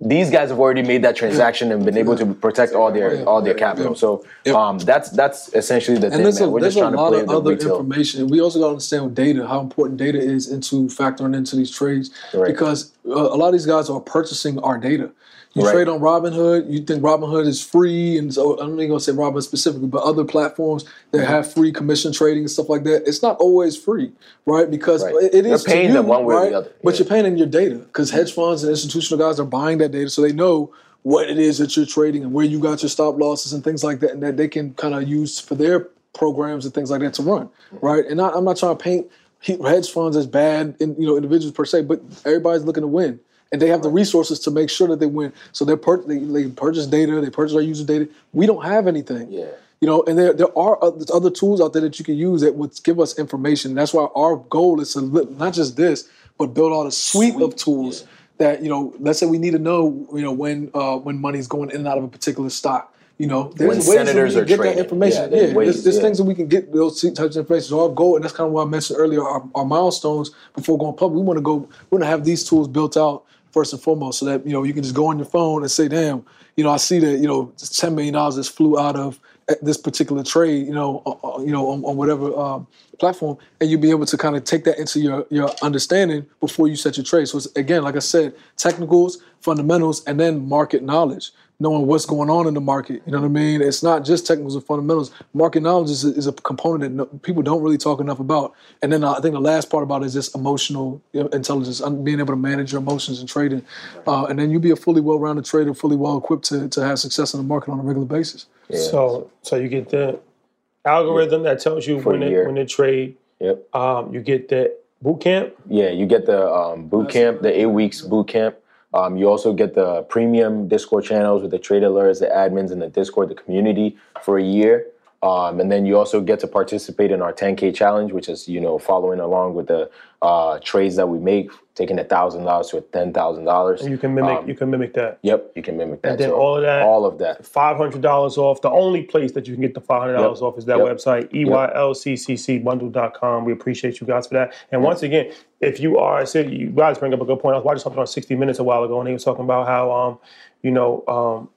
these guys have already made that transaction and been able to protect all their Yeah. all their capital. So um, that's that's essentially the thing, And there's a. We're there's just a trying to lot play of the other retail. information. We also got to understand with data how important data is into factoring into these trades Right. because uh, a lot of these guys are purchasing our data. You Right. trade on Robinhood, you think Robinhood is free, and so I'm not even gonna say Robinhood specifically, but other platforms Mm-hmm. that have free commission trading and stuff like that. It's not always free, right? Because Right. it, it You're to paying you, them one way or the right? other. But Yeah. you're paying in your data because hedge funds and institutional guys are buying that data, so they know what it is that you're trading and where you got your stop losses and things like that, and that they can kind of use for their programs and things like that to run, right? And I, I'm not trying to paint hedge funds as bad, in, you know, individuals per se, but everybody's looking to win, and they have the resources to make sure that they win. So they're they, they purchase data, they purchase our user data. We don't have anything. Yeah. You know, and there there are other tools out there that you can use that would give us information. That's why our goal is to li- not just this, but build out a suite, of tools that you know. Let's say we need to know, you know, when uh, when money's going in and out of a particular stock. You know, there's When ways that we senators can are get trading. that information. Yeah, Yeah, there's ways, there's, there's yeah. things that we can get those types of information. So our goal, and that's kind of what I mentioned earlier, our, our milestones before going public. We want to go, we want to have these tools built out first and foremost, so that you know you can just go on your phone and say, "Damn, you know, I see that you know ten million dollars just flew out of uh, this particular trade, you know, uh, uh, you know, on, on whatever um, platform," and you'll be able to kind of take that into your your understanding before you set your trade. So it's, again, like I said, technicals, fundamentals, and then market knowledge knowing what's going on in the market. You know what I mean? It's not just technicals and fundamentals. Market knowledge is, is a component that no, people don't really talk enough about. And then uh, I think the last part about it is just emotional intelligence, being able to manage your emotions and trading. Uh, and then you'll be a fully well-rounded trader, fully well-equipped to, to have success in the market on a regular basis. So so you get the algorithm that tells you For when a to, when to trade. Yep. Um, you get the boot camp. Yeah, you get the um, boot camp, the eight weeks boot camp. Um, you also get the premium Discord channels with the trade alerts, the admins, and the Discord, the community for a year. Um, and then you also get to participate in our 10K challenge, which is you know following along with the uh, trades that we make, taking a thousand dollars to a ten thousand dollars. You can mimic Um, you can mimic that. Yep, you can mimic that. And then So all of that- all of that. Five hundred dollars off. The only place that you can get the five hundred dollars Yep. off is that Yep. website, EYLCCCbundle.com. We appreciate you guys for that. And once again, if you are, I said you guys bring up a good point. I was watching something on 60 Minutes a while ago, and he was talking about how, um, you know, um,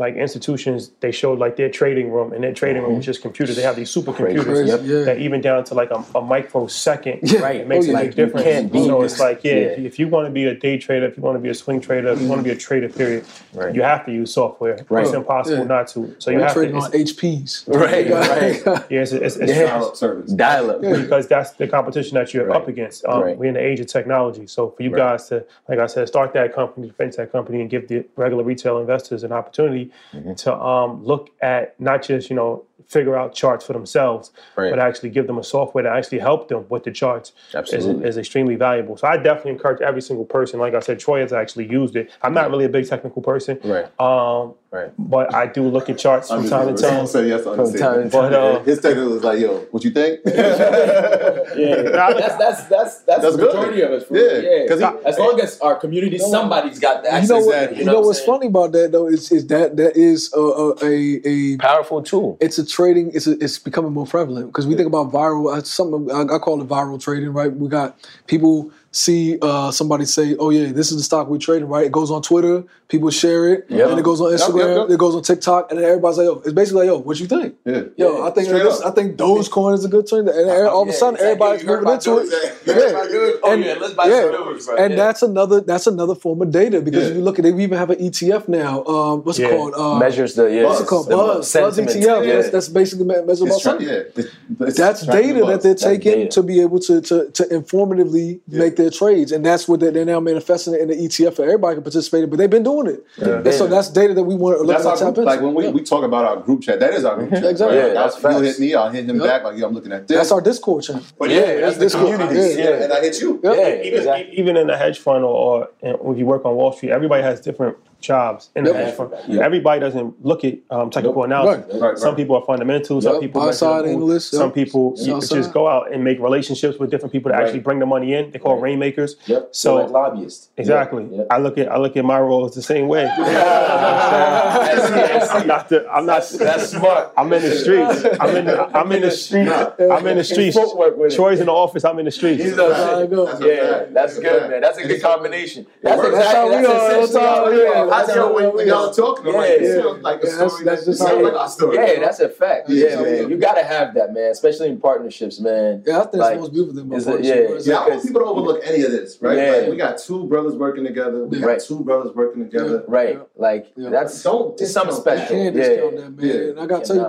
like institutions, they showed like their trading room, and their trading room was just computers. They have these supercomputers Crazy, Yep. yeah. that even down to like a, a microsecond, Right. it makes Oh, a big Like, you difference. can't so this. it's like, yeah, Yeah. If, you, want to be a day trader, if you want to be a swing trader, if you want to be a trader, period, Right. you have to use software. Right. It's impossible Yeah. not to. So you We're have to. trading It's, on HPs. Right, right. yeah, it's, it's, it's Yeah. Dial-up service. Dial up. because that's the competition that you're Right. up against. Um, Right. We're in the age of technology, so for you Right. guys to, like I said, start that company, defend that company, and give the regular retail investors an opportunity Mm-hmm. to um, look at not just you know figure out charts for themselves, Right. but actually give them a software to actually help them with the charts. Is, is extremely valuable. So I definitely encourage every single person. Like I said, Troy has actually used it. I'm not really a big technical person, Right. um, Right. but I do look at charts from time to time. Say yes, From time to understand. But uh, His technical was like, yo, what you think? yeah, nah, I look- That's that's that's that's, That's the good. majority of us. For Yeah, yeah. 'cause he- as long as our community, somebody's got that. You know what? to You know, what I'm what's saying? funny about that though is, is that that is a a, a, a Powerful tool. it's a trading. It's a, it's becoming more prevalent because we think about viral. uh, Something I, I call it viral trading, right? We got people see uh, somebody say, "Oh yeah, this is the stock we're trading." Right? It goes on Twitter. People share it, Yep. and it goes on Instagram. yep, yep. It goes on TikTok, and then everybody's like, "Yo," it's basically like, "Yo, what you think?" Yeah. Yo, I think this. I think Dogecoin is a good trend, and all of a sudden it's like, everybody's yo, you heard moving into it. Doge? You heard about Doge? Oh, And- yeah, let's buy yeah. Doge, bro. And Yeah. that's another that's another form of data because if you look at it, we even have an ETF now. Um, what's it Yeah. called? Uh, Measures the yeah. What's it called? Buzz. Buzz. ETF. Yeah. That's, that's basically me- measure about It's tra- something. yeah, it's- it's That's data that they're taking to be able to to, to informatively make their trades, and that's what they're, they're now manifesting in the ETF. For everybody can participate in, but they've been doing it. And so that's data that we want to look That's at our tap group. Like when we, Yeah. we talk about our group chat, that is our group mhm. chat. Exactly. Right? Yeah, that's Like, He'll hit me, I'll hit him Yep. back. Like, yo, I'm looking at this. that's our Discord channel. But Yeah, yeah, that's the that's community. Yeah, yeah. And I hit you. Yep. Yeah, even, exactly. even in a hedge fund or, or if you work on Wall Street, everybody has different jobs in the hedge fund. Everybody doesn't look at um, technical analysis. Right. Right, Some right. people are fundamental. Some people Buy side analysts, Some yep. people you just go out and make relationships with different people to Right. actually bring the money in. They call it rainmakers. Yep. So- So like lobbyists. Exactly. Yeah. I look at I look at my role the same way. I see, I see. I'm not the I'm not That's smart. I'm in the streets. I'm in the I'm in the streets. I'm in the streets. Footwork with it. Troy's in the office. I'm in the streets. He's That's how it goes. Yeah, that's That's good, man. That's a good combination. That's works. That's how exactly we that's are all the essentially time, how we are. I That's tell how when, when we y'all are. are talking, I'm Yeah. like, this sounds like a Yeah, story. that's that just sounds like our story. Yeah, that's a fact. Yeah, Yeah, man. You gotta have that, man. Especially in partnerships, man. Yeah, I think Like, that's the most beautiful thing about is it- yeah, bro. It's Yeah, I don't want people to overlook any of this, right? Yeah. Like, we got two brothers working together. We got Right. two brothers working together. Right. Like Yeah. that's Don't it's something special. can't Yeah. discount that, man. Yeah. And I gotta tell you,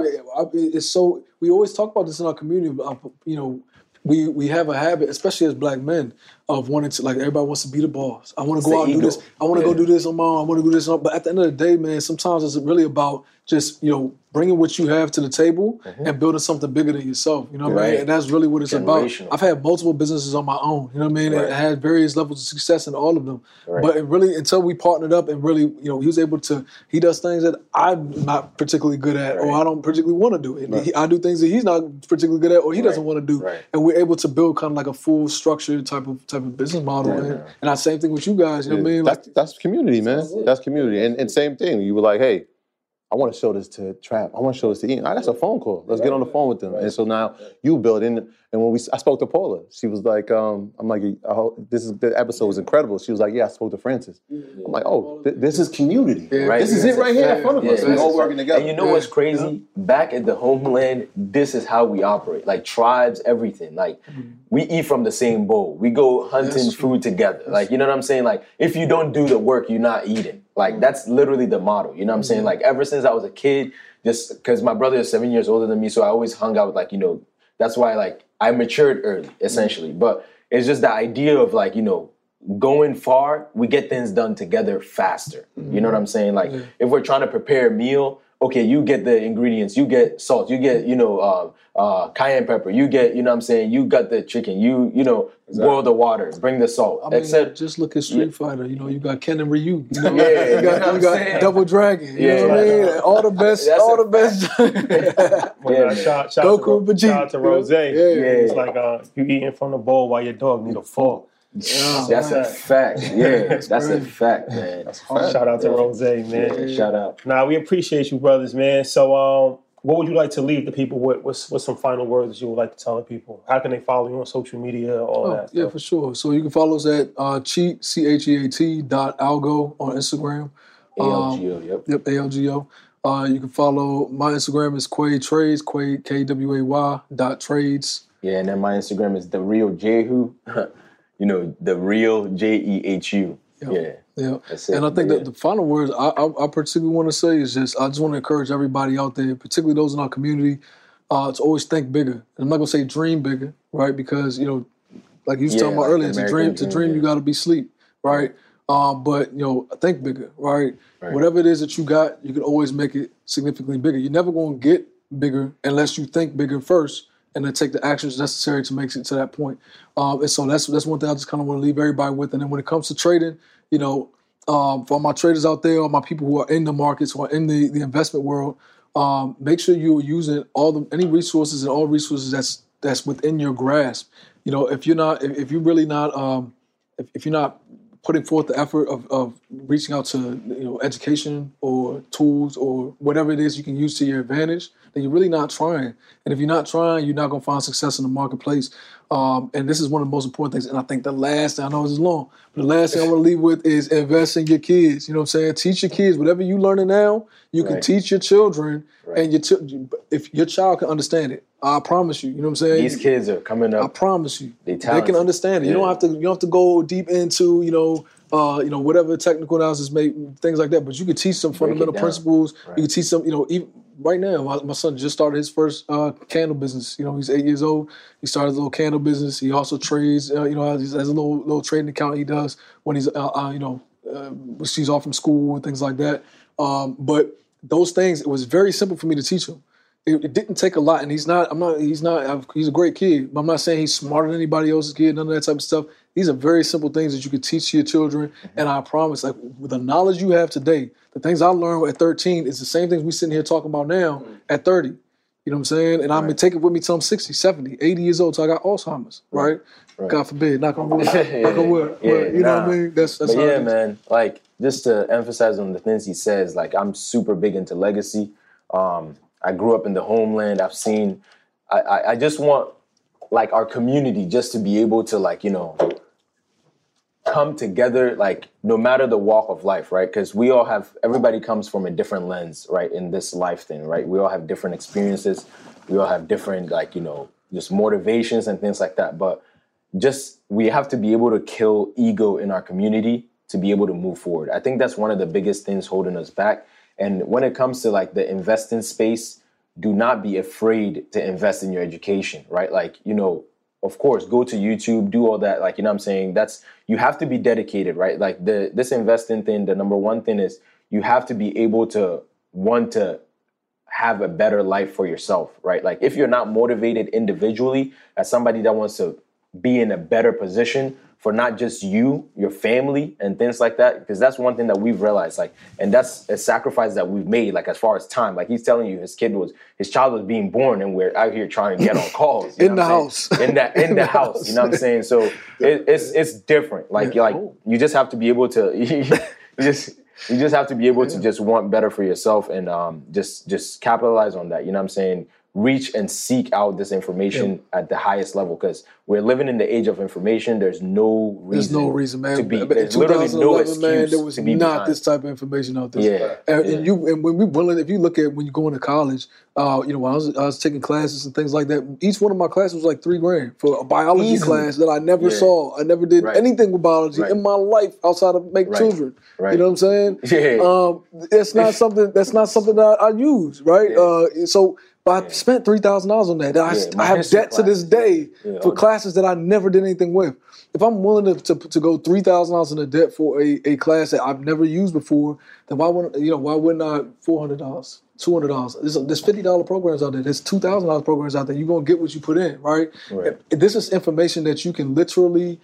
man, it's so. We always talk about this in our community. but, uh, You know, we we have a habit, especially as black men, of wanting to like everybody wants to be the boss. I want to go out and do this. I want to Yeah. go do this on my own. I want to do this. On, but at the end of the day, man, sometimes it's really about just you know bringing what you have to the table and building something bigger than yourself. You know what I Mm-hmm. Mean? And that's really what it's about. I've had multiple businesses on my own. You know what I mean? Right. I had various levels of success in all of them. Right. But it really, until we partnered up and really, you know, he was able to. He does things that I'm not particularly good at, or I don't particularly want to do. And he, I do things that he's not particularly good at, or he doesn't want to do. Right. And we're able to build kind of like a full structure type of type of business model. and, and that same thing with you guys. You know what I mean? Like, that's that's community, man. That's. That's community, and and same thing. You were like, hey, I want to show this to Trap. I want to show this to Ian. Ah, that's a phone call. Let's get on the phone with them. And so now you build in. And when we, I spoke to Paula. She was like, um, I'm like, oh, this is the episode was incredible. She was like, yeah, I spoke to Francis. I'm like, oh, th- this is community. Yeah. This is it right here in front of us. Yeah. We all working together. And you know what's crazy? Back at the homeland, this is how we operate. Like tribes, everything. Like mm-hmm. we eat from the same bowl. We go hunting That's true. food together. Like you know what I'm saying? Like if you don't do the work, you're not eating. Like mm. that's literally the model. You know what I'm saying? Mm-hmm. Like ever since I was a kid, just because my brother is seven years older than me, so I always hung out with like you know. That's why like I matured early, essentially. Mm-hmm. But it's just the idea of like you know going far, we get things done together faster. You know mm-hmm. what I'm saying? Like if we're trying to prepare a meal, okay, you get the ingredients, you get salt, you get you know uh, uh, cayenne pepper, you get you know what I'm saying, you got the chicken, you you know boil the water, bring the salt, I mean, except just look at Street Fighter. You know, you got Ken and Ryu. You know, Yeah, you you got, you got? Double Dragon. You Yeah. know what I mean? All the best. That's all a the best. Well, Yeah, uh, shout, shout, Goku, to, Vegeta, shout out to you know? Rose. Yeah. It's like uh, you eating from the bowl while your dog need a fork. Yeah, that's a fact. Yeah, that's a fact, man. Shout out to Yeah. Rose, man. Yeah, shout out. Now we appreciate you, brothers, man. So, um, what would you like to leave the people with? What's, what's some final words you would like to tell the people? How can they follow you on social media? All Oh, that. yeah, for sure. So you can follow us at uh, cheat c h e a t dot algo on Instagram. Um, ALGO, yep. Yep, ALGO. Uh, you can follow my Instagram is Kway Trades, Kway K W A Y dot trades. Yeah, and then my Instagram is the real Jehu. you know, the real J E H U. Yeah, Yeah. And I think Yeah. that the final words I, I, I particularly want to say is just I just want to encourage everybody out there, particularly those in our community, uh, to always think bigger. And I'm not gonna say dream bigger, right? Because you know, like you was Yeah, talking about like earlier, to dream, to dream, dream, yeah. you got to be sleep, right? Um, but you know, think bigger, right? Right. Whatever it is that you got, you can always make it significantly bigger. You're never gonna get bigger unless you think bigger first, and then take the actions necessary to make it to that point. Um, and so that's that's one thing I just kind of want to leave everybody with. And then when it comes to trading, you know, um, for my traders out there, all my people who are in the markets, who are in the, the investment world, um, make sure you're using all the any resources and all resources that's that's within your grasp. You know, if you're not, if, if you're really not, um, if, if you're not putting forth the effort of, of reaching out to you know education or tools or whatever it is you can use to your advantage, then you're really not trying. And if you're not trying, you're not to find success in the marketplace. Um, and this is one of the most important things. And I think the last thing I know this is long, but the last thing I want to leave with is invest in your kids. You know what I'm saying? Teach your kids whatever you're learning now. You can Right. teach your children, and your ch- if your child can understand it. I promise you. You know what I'm saying? These kids are coming up. I promise you, They they can understand it. You don't have to. You don't have to go deep into you know, uh, you know, whatever technical analysis, make things like that. But you can teach some Break fundamental principles. Right. You can teach some. You know, even right now, my, my son just started his first uh, candle business. You know, he's eight years old. He started a little candle business. He also trades. Uh, you know, has, has a little little trading account he does when he's uh, uh, you know, uh, when he's off from school and things like that. Um, but those things, it was very simple for me to teach him. it, it didn't take a lot, and he's not. I'm not. He's not. I've, he's a great kid. I'm not saying he's smarter than anybody else's kid. None of that type of stuff. These are very simple things that you could teach your children. And I promise, like with the knowledge you have today, the things I learned at 13 is the same things we sitting here talking about now at 30. You know what I'm saying? And I'm gonna take it with me till I'm 60, 70, 80 years old till I got Alzheimer's, right? God forbid, knock on wood, knock on wood. Yeah, but, you know what I mean? That's that's but yeah, man. Like just to emphasize on the things he says, like I'm super big into legacy. Um, I grew up in the homeland. I've seen. I, I, I just want like our community just to be able to like you know come together like no matter the walk of life right? Because we all have everybody comes from a different lens right in this life thing right? We all have different experiences. We all have different like you know just motivations and things like that. But just we have to be able to kill ego in our community to be able to move forward. I think that's one of the biggest things holding us back. And when it comes to like the investing space do not be afraid to invest in your education right? Like you know of course go to youtube do all that like you know i'm saying? That's you have to be dedicated right? Like the this investing thing the number one thing is you have to be able to want to have a better life for yourself right? Like if you're not motivated individually as somebody that wants to be in a better position for not just you your family and things like that because that's one thing that we've realized like and that's a sacrifice that we've made like as far as time. Like he's telling you his kid was his child was being born and we're out here trying to get on calls you In the house. in that in, the, house, you know what i'm saying? So it, it's it's different. Like like you just have to be able to you just you just have to be able to just want better for yourself and um just just capitalize on that you know what i'm saying reach and seek out this information at the highest level because we're living in the age of information there's no reason There's no reason, man. to be But in there's literally no 2011, excuse man, there was to be not behind. this type of information out there. Yeah, and, yeah. and you and when we willing, if you look at when you go into college, uh, you know, when I was I was taking classes and things like that. Each one of my classes was like three grand for a biology Easily. class that I never Yeah. saw. I never did Right. anything with biology Right. in my life outside of make Right. children. Right. You know what I'm saying? Yeah. Um, it's not something that's not something that I, I use, right? Yeah. Uh, so. But I spent three thousand dollars on that. I, Yeah, I have debt to this day Yeah, for classes that I never did anything with. If I'm willing to, to, to go three thousand dollars in a debt for a, a class that I've never used before, then why wouldn't you know why wouldn't I four hundred dollars, two hundred dollars? There's, there's fifty dollar programs out there. There's two thousand dollars programs out there. You're gonna get what you put in, right? Right. This is information that you can literally.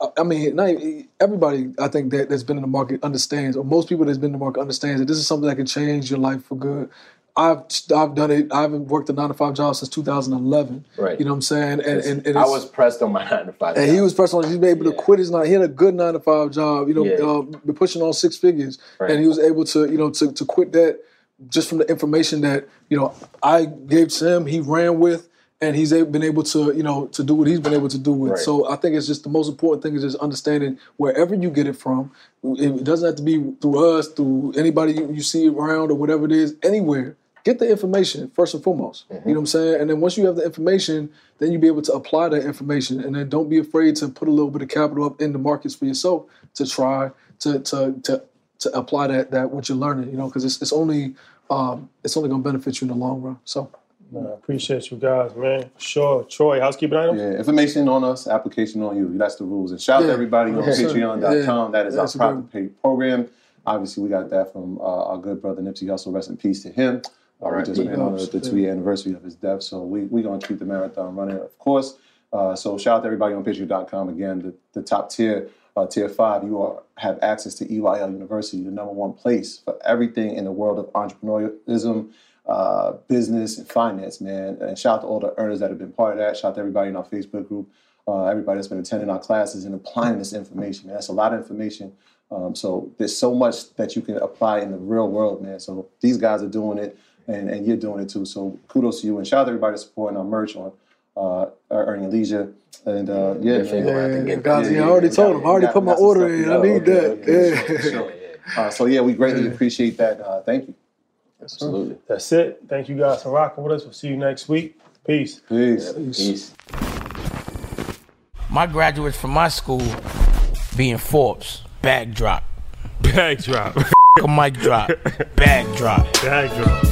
I- I mean, not, even- everybody I think that that's been in the market understands, or most people that's been in the market understands that this is something that can change your life for good. I've I've done it. I haven't worked a nine to five job since 2011. Right. You know what I'm saying? And and, and I was pressed on my nine to five. and he was pressed on. He's been able to quit his nine. He had a good nine to five job. You know, Yeah. Um, been pushing on six figures, Right. and he was able to, you know, to to quit that just from the information that you know I gave to him. He ran with, and he's been able to, you know, to do what he's been able to do with. Right. So I think it's just the most important thing is just understanding wherever you get it from. It doesn't have to be through us, through anybody you, you see around or whatever it is. Anywhere, get the information first and foremost. Mm-hmm. You know what I'm saying? And then once you have the information, then you'll be able to apply that information. And then don't be afraid to put a little bit of capital up in the markets for yourself to try to to to to apply that that what you're learning. You know, because it's it's only um, it's only going to benefit you in the long run. So. Nah, I appreciate you guys, man. Sure. Troy, housekeeping item? Yeah, information on us, application on you. That's the rules. And shout out to everybody on Yes, sir. patreon.com. That is That's our good profit paid program. Obviously, we got that from uh, our good brother Nipsey Hussle. Rest in peace to him. We just on the, the two year anniversary of his death. So we we going to keep the marathon running, of course. Uh, so shout out to everybody on patreon.com. Again, the, the top tier, uh, tier five, you are, have access to EYL University, the number one place for everything in the world of entrepreneurialism, uh, business, and finance, man. And shout out to all the earners that have been part of that. Shout out to everybody in our Facebook group, uh, everybody that's been attending our classes and applying this information, man. That's a lot of information. Um, so there's so much that you can apply in the real world, man. So these guys are doing it, and, and you're doing it too. So kudos to you, and shout out to everybody supporting our merch on uh, Earn Your Leisure. And uh, yeah, Definitely man. gonna have Yeah, Yeah, yeah, I already told got- him. I already got- put my we got some order stuff in. I need go. that. Okay, okay, yeah. sure, sure. Uh, so yeah, we greatly appreciate that. Uh, thank you. Absolutely. That's it. Thank you guys for rocking with us. We'll see you next week. Peace. Peace. Peace. My graduates from my school being Forbes, backdrop. Backdrop. Bag drop. a mic drop, bag drop.